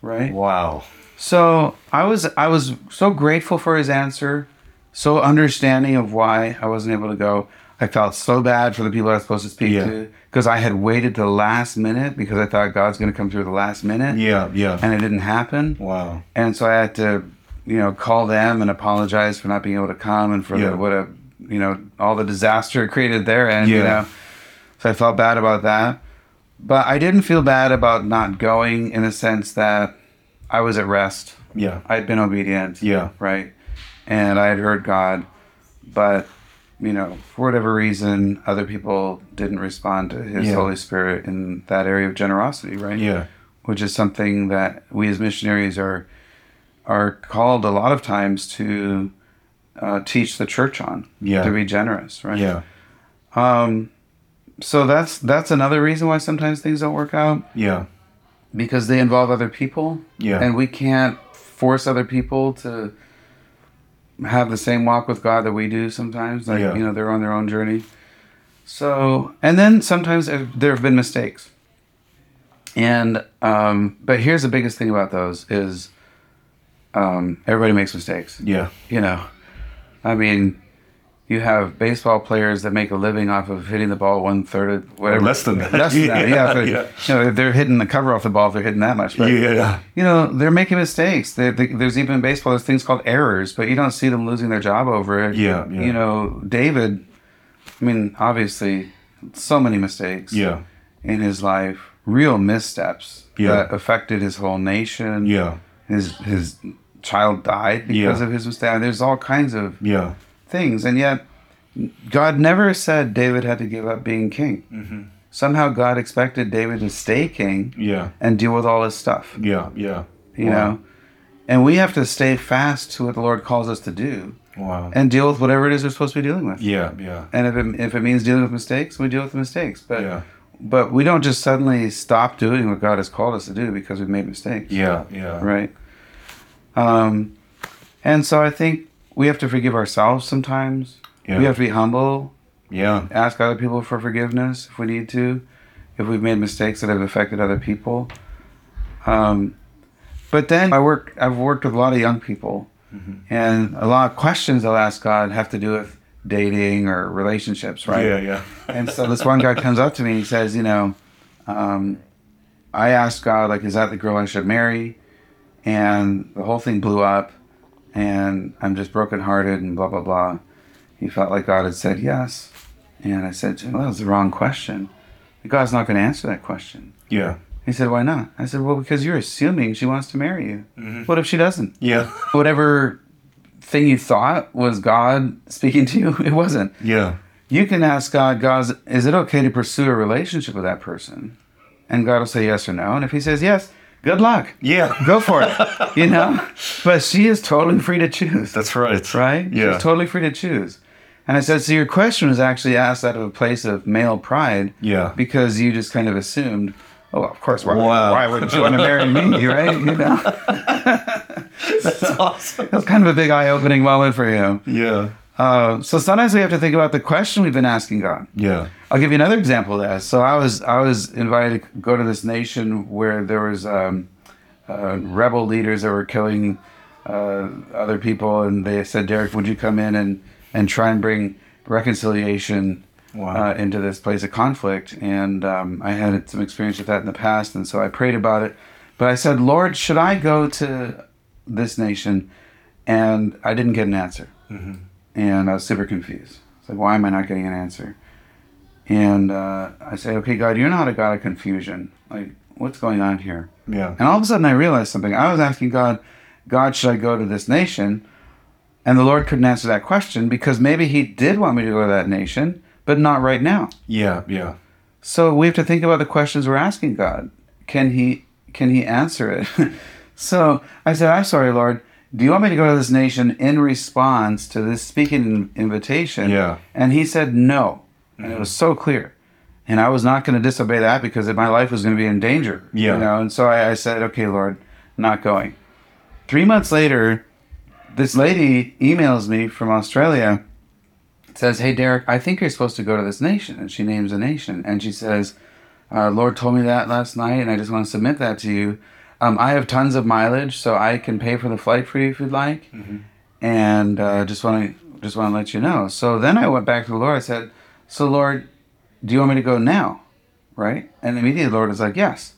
right? Wow. So I was I was so grateful for his answer, so understanding of why I wasn't able to go. I felt so bad for the people I was supposed to speak Yeah. to because I had waited the last minute because I thought God's going to come through the last minute, Yeah. Yeah. and it didn't happen. Wow. And so I had to, you know, call them and apologize for not being able to come and for Yeah. the, what a, you know, all the disaster it created there. And, you know, so I felt bad about that. But I didn't feel bad about not going in the sense that I was at rest. Yeah. I had been obedient. Yeah. Right. And I had heard God. But, you know, for whatever reason, other people didn't respond to His Yeah. Holy Spirit in that area of generosity, right? Yeah. which is something that we as missionaries are are called a lot of times to uh, teach the church on Yeah. to be generous right Yeah. um so that's that's another reason why sometimes things don't work out Yeah. Because they involve other people Yeah. and we can't force other people to have the same walk with God that we do sometimes like Yeah. you know they're on their own journey so and then sometimes there have been mistakes and um but here's the biggest thing about those is um everybody makes mistakes Yeah. you know i mean you have baseball players that make a living off of hitting the ball one third of whatever less than that. less than that yeah, Yeah, if yeah. You know, if they're hitting the cover off the ball if they're hitting that much but Yeah. you know they're making mistakes they they- there's even in baseball there's things called errors but you don't see them losing their job over it Yeah, yeah. you know david i mean obviously so many mistakes Yeah. in his life real missteps Yeah. that affected his whole nation Yeah. his his child died because Yeah. of his mistake there's all kinds of Yeah. Things and yet god never said david had to give up being king Mm-hmm. somehow god expected david to stay king Yeah. and deal with all his stuff Yeah. Yeah. you Wow. know and we have to stay fast to what the lord calls us to do Wow. and deal with whatever it is we're supposed to be dealing with Yeah. Yeah. and if it, if it means dealing with mistakes we deal with the mistakes but Yeah. but we don't just suddenly stop doing what god has called us to do because we've made mistakes Yeah. Yeah. right um, and so i think we have to forgive ourselves sometimes. Yeah. We have to be humble, Yeah. ask other people for forgiveness if we need to, if we've made mistakes that have affected other people. Um, but then I work. I've worked with a lot of young people, and a lot of questions I'll ask God have to do with dating or relationships, right? Yeah. Yeah. And so this one guy comes up to me and he says, you know, um, I asked God, like, is that the girl I should marry? And the whole thing blew up, and I'm just brokenhearted and blah, blah, blah. He felt like God had said yes. And I said to him, well, that was the wrong question. God's not going to answer that question. Yeah. He said, why not? I said, well, because you're assuming she wants to marry you. Mm-hmm. What if she doesn't? Yeah. Whatever thing you thought was God speaking to you, it wasn't. Yeah. You can ask God, God, is it okay to pursue a relationship with that person? And God will say yes or no. And if he says yes, good luck. Yeah. Go for it. you know? But she is totally free to choose. That's right. right? Yeah. She's totally free to choose. And I said, so your question was actually asked out of a place of male pride. Yeah. Because you just kind of assumed, oh, of course, why, Wow. why wouldn't you want to marry me, right? You know? That's awesome. It was kind of a big eye opening moment for you. Yeah. Uh, so sometimes we have to think about the question we've been asking God. Yeah. I'll give you another example of that. So I was I was invited to go to this nation where there was um, uh, rebel leaders that were killing uh, other people, and they said, "Derek, would you come in and and try and bring reconciliation Wow. uh, into this place of conflict?" And um, I had some experience with that in the past, and so I prayed about it. But I said, "Lord, should I go to this nation?" And I didn't get an answer, and I was super confused. It's like, why am I not getting an answer? And uh, I say, okay, God, you're not a God of confusion. Like, what's going on here? Yeah. And all of a sudden, I realized something. I was asking God, God, should I go to this nation? And the Lord couldn't answer that question because maybe He did want me to go to that nation, but not right now. Yeah. Yeah. So we have to think about the questions we're asking God. Can He can He answer it? so I said, I'm sorry, Lord. Do you want me to go to this nation in response to this speaking invitation? Yeah. And He said no, and it was so clear. And I was not going to disobey that because my life was going to be in danger. Yeah. You know, and so I, I said, okay, Lord, not going. Three months later, this lady emails me from Australia says, Hey, Derek, I think you're supposed to go to this nation. And she names a nation. And she says, uh, Lord told me that last night, and I just want to submit that to you. Um, I have tons of mileage, so I can pay for the flight for you if you'd like. And uh, just want to just want to let you know. So then I went back to the Lord. I said, So, Lord, do you want me to go now? Right? And immediately the Lord was like, Yes.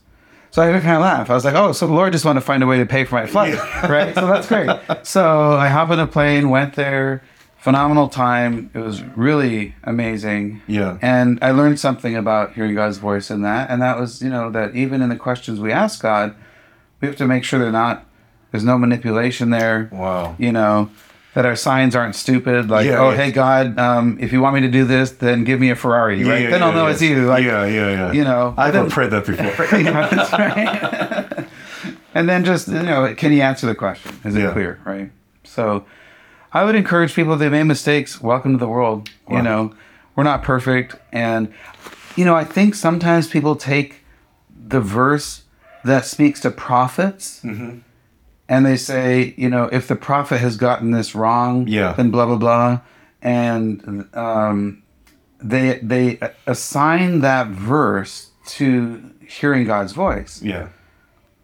So I kind of laugh. I was like, oh, so the Lord just wanted to find a way to pay for my flight, right? So that's great. So I hop on a plane, went there, phenomenal time. It was really amazing. Yeah. And I learned something about hearing God's voice in that. And that was, you know, that even in the questions we ask God, we have to make sure they're not, there's no manipulation there. Wow. You know, that our signs aren't stupid. Like, Yeah, oh, yeah. hey, God, um, if you want me to do this, then give me a Ferrari, right? Yeah, then I'll know it's you. Like, yeah, yeah, yeah. you know, I've then- prayed that before. yeah, that's right. and then just you know, can you answer the question? Is it clear? Right. So, I would encourage people if they made mistakes. Welcome to the world. Wow. You know, we're not perfect, and you know, I think sometimes people take the verse that speaks to prophets. Mm-hmm. And they say, you know, if the prophet has gotten this wrong, Yeah. then blah blah blah, and um, they they assign that verse to hearing God's voice. yeah.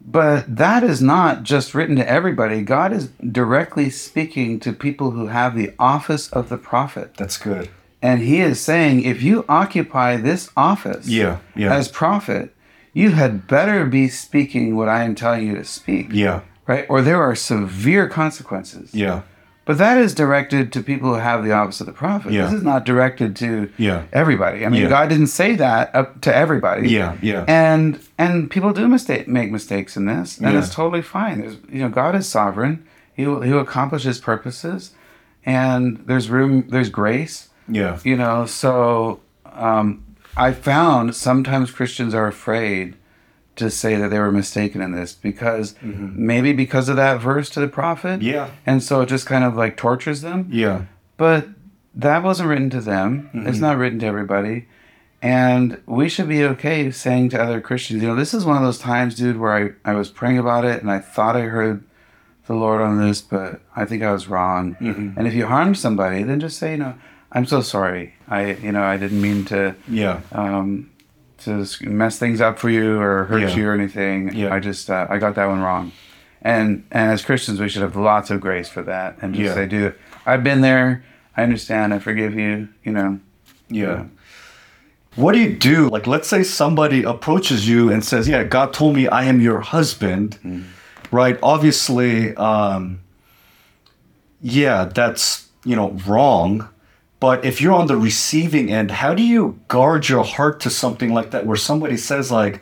But that is not just written to everybody. God is directly speaking to people who have the office of the prophet. That's good. And he is saying, if you occupy this office Yeah. Yeah. as prophet, you had better be speaking what I am telling you to speak. yeah. Right? Or there are severe consequences. Yeah. But that is directed to people who have the office of the prophet. Yeah. This is not directed to Yeah. everybody. I mean, Yeah. God didn't say that up to everybody. Yeah. Yeah. And and people do mistake make mistakes in this, and Yeah. it's totally fine. There's you know God is sovereign. He will he will accomplish His purposes, and there's room. There's grace. yeah. You know, so um, I found sometimes Christians are afraid to say that they were mistaken in this because maybe because of that verse to the prophet. Mm-hmm. Yeah. And so it just kind of like tortures them. Yeah. But that wasn't written to them. It's not written to everybody. And we should be okay saying to other Christians, you know, this is one of those times, dude, where I, I was praying about it and I thought I heard the Lord on this, but I think I was wrong. Mm-hmm. And if you harm somebody, then just say, you know, I'm so sorry. I, you know, I didn't mean to, Yeah. um, to mess things up for you or hurt Yeah. you or anything. Yeah. I just, uh, I got that one wrong. And and as Christians, we should have lots of grace for that, and just Yeah. say, dude, I've been there. I understand. I forgive you. You know. Yeah. What do you do? Like, let's say somebody approaches you and says, Yeah, God told me I am your husband, right? Obviously, um, yeah, that's, you know, wrong. But if you're on the receiving end, how do you guard your heart to something like that where somebody says, like,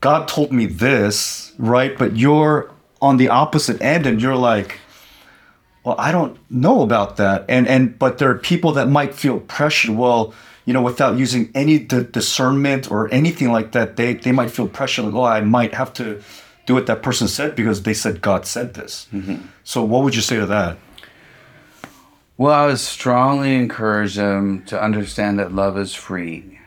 God told me this, right? But you're on the opposite end and you're like, well i don't know about that. And and but there are people that might feel pressured well you know without using any d- discernment or anything like that they they might feel pressure like oh i might have to do what that person said because they said god said this. Mm-hmm. So what would you say to that Well, I would strongly encourage them to understand that love is free.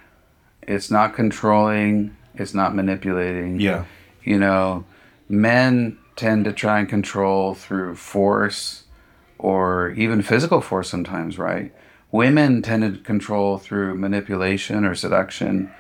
It's not controlling. It's not manipulating. yeah You know, men tend to try and control through force or even physical force sometimes, right? Women tend to control through manipulation or seduction.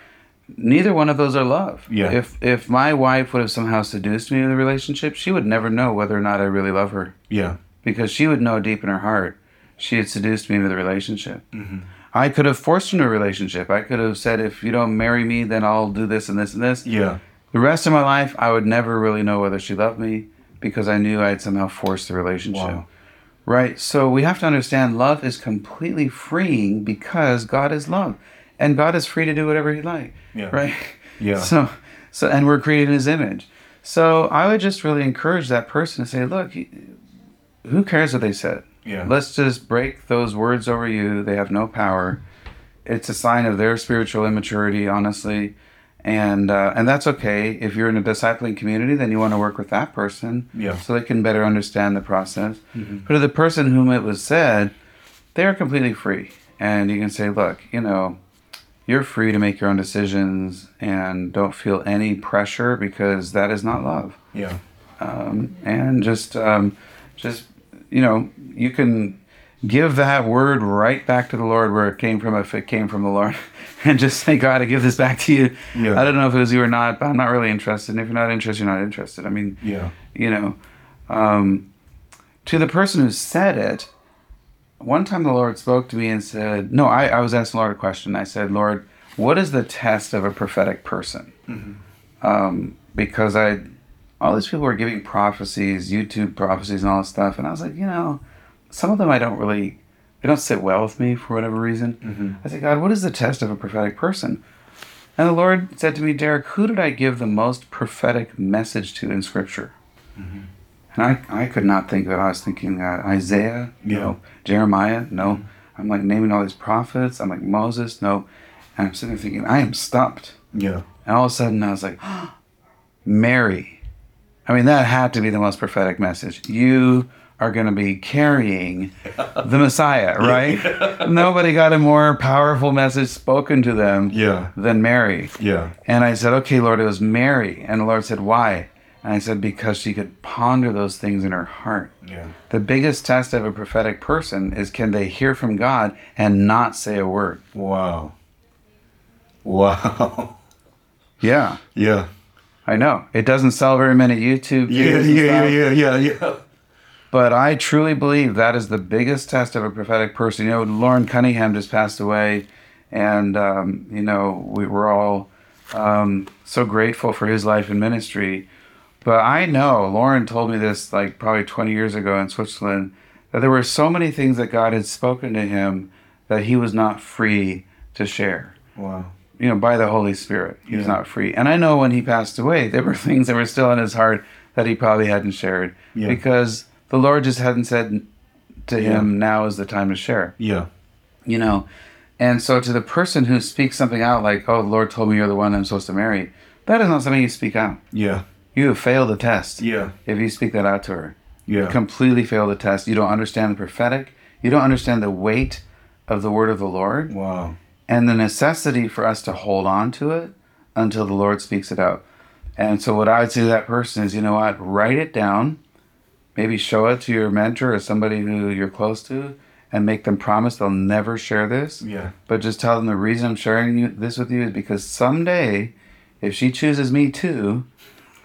Neither one of those are love. Yeah. If if my wife would have somehow seduced me in the relationship, she would never know whether or not I really love her yeah because she would know deep in her heart she had seduced me into the relationship. Mm-hmm. I could have forced her into a relationship. I could have said, if you don't marry me, then I'll do this and this and this. yeah The rest of my life, I would never really know whether she loved me because I knew I had somehow forced the relationship. Wow. Right. So we have to understand love is completely freeing because God is love. And God is free to do whatever he like. Yeah. Right? Yeah. So so and we're created in his image. So I would just really encourage that person to say, look, who cares what they said? Yeah. Let's just break those words over you. They have no power. It's a sign of their spiritual immaturity, honestly. And uh, and that's okay. If you're in a discipling community, then you want to work with that person Yeah. so they can better understand the process. But to the person whom it was said, they are completely free. And you can say, look, you know, you're free to make your own decisions and don't feel any pressure because that is not love. yeah Um, and just, um, just, you know, you can give that word right back to the Lord where it came from, if it came from the Lord, and just say, God, I give this back to you. Yeah. I don't know if it was you or not, but I'm not really interested. And if you're not interested, you're not interested. I mean, yeah you know, um, to the person who said it, one time the Lord spoke to me and said, No, I, I was asking the Lord a question. I said, Lord, what is the test of a prophetic person? Um, because I, all these people were giving prophecies, YouTube prophecies, and all this stuff. And I was like, you know, some of them I don't really, they don't sit well with me for whatever reason. Mm-hmm. I said, God, what is the test of a prophetic person? And the Lord said to me, Derek, who did I give the most prophetic message to in Scripture? Mm-hmm. And I, I could not think of it. I was thinking uh, Isaiah, Yeah. no. Jeremiah, no. Mm-hmm. I'm like naming all these prophets. I'm like Moses, no. And I'm sitting there thinking, I am stumped. yeah And all of a sudden I was like, Mary. I mean, that had to be the most prophetic message. You are going to be carrying the Messiah, right? Nobody got a more powerful message spoken to them Yeah. than Mary. yeah And I said, okay, Lord, it was Mary. And the Lord said, why? And I said, because she could ponder those things in her heart. yeah The biggest test of a prophetic person is can they hear from God and not say a word? wow wow Yeah, yeah I know. It doesn't sell very many YouTube yeah videos. yeah yeah yeah yeah yeah But I truly believe that is the biggest test of a prophetic person. You know, Loren Cunningham just passed away, and um, you know we were all um, so grateful for his life and ministry. But I know Loren told me this like probably 20 years ago in Switzerland that there were so many things that God had spoken to him that he was not free to share. wow You know, by the Holy Spirit, he was not free. And I know when he passed away, there were things that were still in his heart that he probably hadn't shared Yeah. because the Lord just hadn't said to him, "Now is the time to share." yeah You know, and so to the person who speaks something out like, "Oh, the Lord told me you're the one I'm supposed to marry," that is not something you speak out. yeah You have failed the test yeah if you speak that out to her. yeah Completely failed the test. You don't understand the prophetic. You don't understand the weight of the word of the Lord wow and the necessity for us to hold on to it until the Lord speaks it out. And so, what I would say to that person is, you know what, write it down maybe show it to your mentor or somebody who you're close to and make them promise they'll never share this. Yeah. But just tell them the reason I'm sharing you, this with you is because someday, if she chooses me too,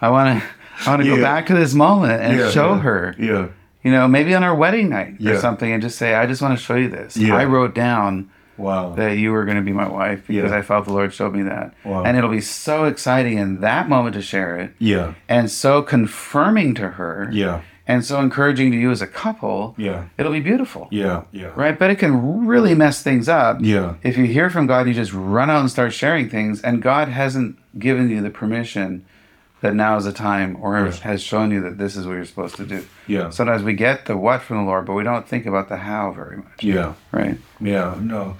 I want to I want to Yeah. go back to this moment and Yeah, show yeah. her. Yeah. You know, maybe on our wedding night or something, and just say, "I just want to show you this. Yeah. I wrote down Wow. that you were going to be my wife because Yeah. I felt the Lord showed me that." Wow. And it'll be so exciting in that moment to share it, yeah. and so confirming to her, Yeah. and so encouraging to you as a couple. Yeah. It'll be beautiful, Yeah. Yeah. right? But it can really mess things up. Yeah. If you hear from God, you just run out and start sharing things, and God hasn't given you the permission that now is the time, or Yeah. has shown you that this is what you're supposed to do. Yeah. Sometimes we get the what from the Lord, but we don't think about the how very much, Yeah. right? Yeah, no.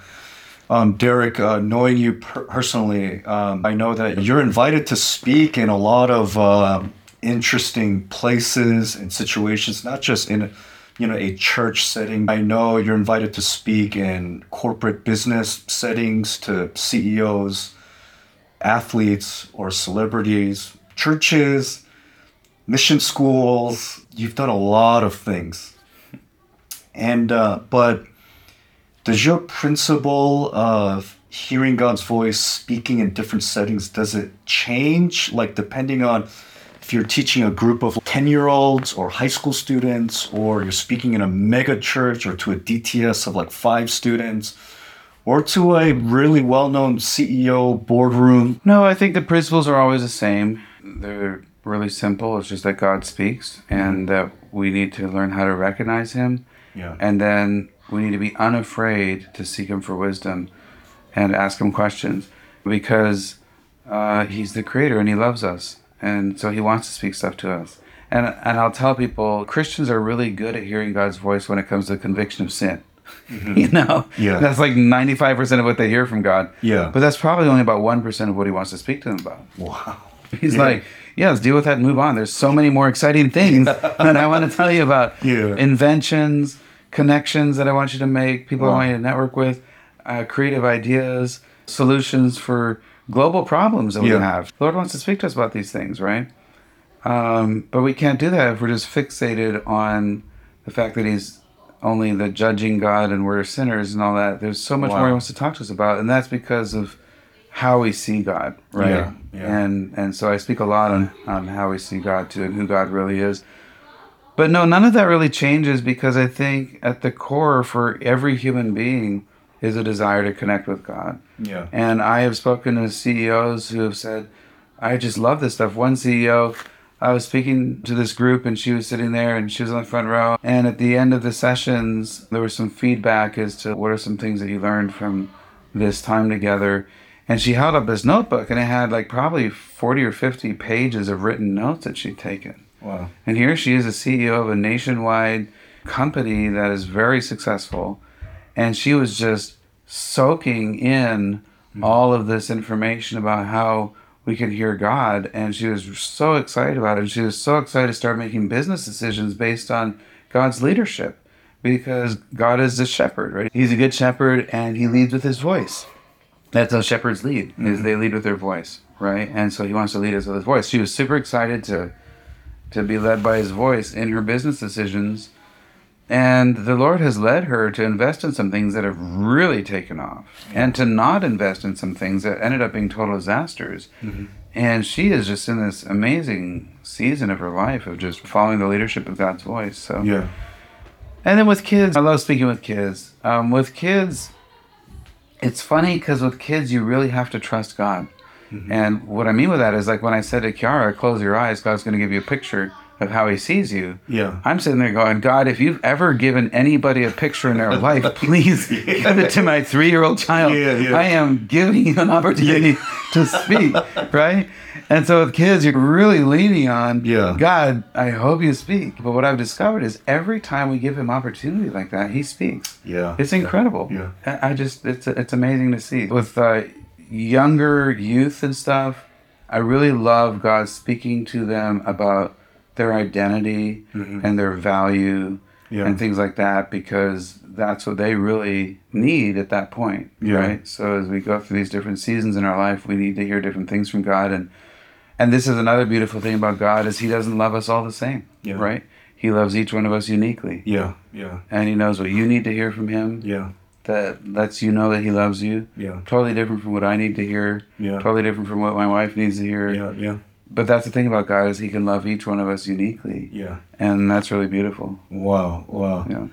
Um, Derek, uh, knowing you per- personally, um, I know that you're invited to speak in a lot of uh, interesting places and situations, not just in, you know, a church setting. I know you're invited to speak in corporate business settings to CEOs, athletes, or celebrities, churches, mission schools. You've done a lot of things, and uh, but does your principle of hearing God's voice, speaking in different settings, does it change? Like depending on if you're teaching a group of 10 year olds or high school students, or you're speaking in a mega church or to a DTS of like five students, or to a really well known CEO boardroom. No, I think the principles are always the same. They're really simple. It's just that God speaks, and that we need to learn how to recognize Him, Yeah. and then we need to be unafraid to seek Him for wisdom and ask Him questions because uh, He's the Creator and He loves us, and so He wants to speak stuff to us. And and I'll tell people Christians are really good at hearing God's voice when it comes to conviction of sin. you know, Yeah. that's like ninety five percent of what they hear from God. Yeah. but that's probably only about one percent of what He wants to speak to them about. Wow. He's Yeah. like, yeah, let's deal with that and move on. There's so many more exciting things that I want to tell you about. Yeah. Inventions, connections that I want you to make, people I want you to network with, uh, creative ideas, solutions for global problems that we Yeah. have. The Lord wants to speak to us about these things, right? Um, but we can't do that if we're just fixated on the fact that He's only the judging God and we're sinners and all that. There's so much Wow. more He wants to talk to us about, and that's because of how we see God, right? Yeah, yeah. And and so I speak a lot on on how we see God too and who God really is. But no, none of that really changes because I think at the core for every human being is a desire to connect with God. Yeah. And I have spoken to CEOs who have said, I just love this stuff. One CEO, I was speaking to this group and she was sitting there and she was on the front row. And at the end of the sessions, there was some feedback as to what are some things that you learned from this time together. And she held up this notebook and it had like probably 40 or 50 pages of written notes that she'd taken. Wow. And here she is, a CEO of a nationwide company that is very successful. And she was just soaking in hmm. all of this information about how we can hear God. And she was so excited about it. And she was so excited to start making business decisions based on God's leadership because God is the shepherd, right? He's a good shepherd and he leads with his voice. That's how shepherds lead, is they lead with their voice, right? And so he wants to lead us with his voice. She was super excited to to be led by his voice in her business decisions. And the Lord has led her to invest in some things that have really taken off and to not invest in some things that ended up being total disasters. And she is just in this amazing season of her life of just following the leadership of God's voice. So Yeah. and then with kids, I love speaking with kids. Um, with kids, it's funny because with kids, you really have to trust God. Mm-hmm. And what I mean with that is like when I said to Kiara, close your eyes, God's going to give you a picture of how he sees you. Yeah. I'm sitting there going, God, if you've ever given anybody a picture in their life, please give it to my three year old child. Yeah, yeah. I am giving you an opportunity to speak, right? And so with kids, you're really leaning on Yeah. God, I hope you speak. But what I've discovered is every time we give him opportunity like that, he speaks. Yeah. It's incredible. Yeah. I just, it's, it's amazing to see. With uh, younger youth and stuff, I really love God speaking to them about their identity and their value Mm-hmm. Yeah. and things like that because that's what they really need at that point. Yeah. Right. So as we go through these different seasons in our life, we need to hear different things from God and and this is another beautiful thing about God is he doesn't love us all the same. Yeah. Right? he loves each one of us uniquely. Yeah. Yeah. And he knows what you need to hear from him. Yeah. That lets you know that he loves you. Yeah. Totally different from what I need to hear. Yeah. Totally different from what my wife needs to hear. Yeah. Yeah. But that's the thing about God is he can love each one of us uniquely. Yeah. And that's really beautiful. Wow. Wow. Yeah.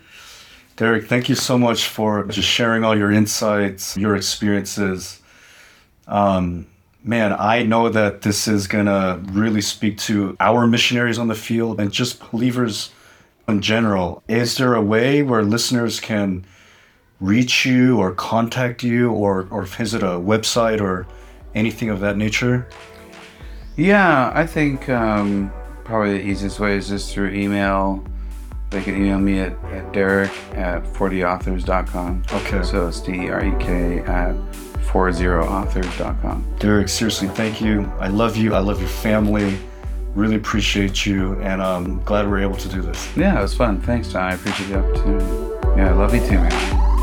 Derek, thank you so much for just sharing all your insights, your experiences. Um, man, I know that this is going to really speak to our missionaries on the field and just believers in general. Is there a way where listeners can reach you or contact you or, or visit a website or anything of that nature? Yeah, I think um, probably the easiest way is just through email. They can email me at, at derek at 40authors.com. Okay. So it's D E R E K at 40authors.com. Derek, seriously, thank you. I love you. I love your family. Really appreciate you, and I'm glad we're able to do this. Yeah, it was fun. Thanks, John. I appreciate the opportunity. Yeah, I love you too, man.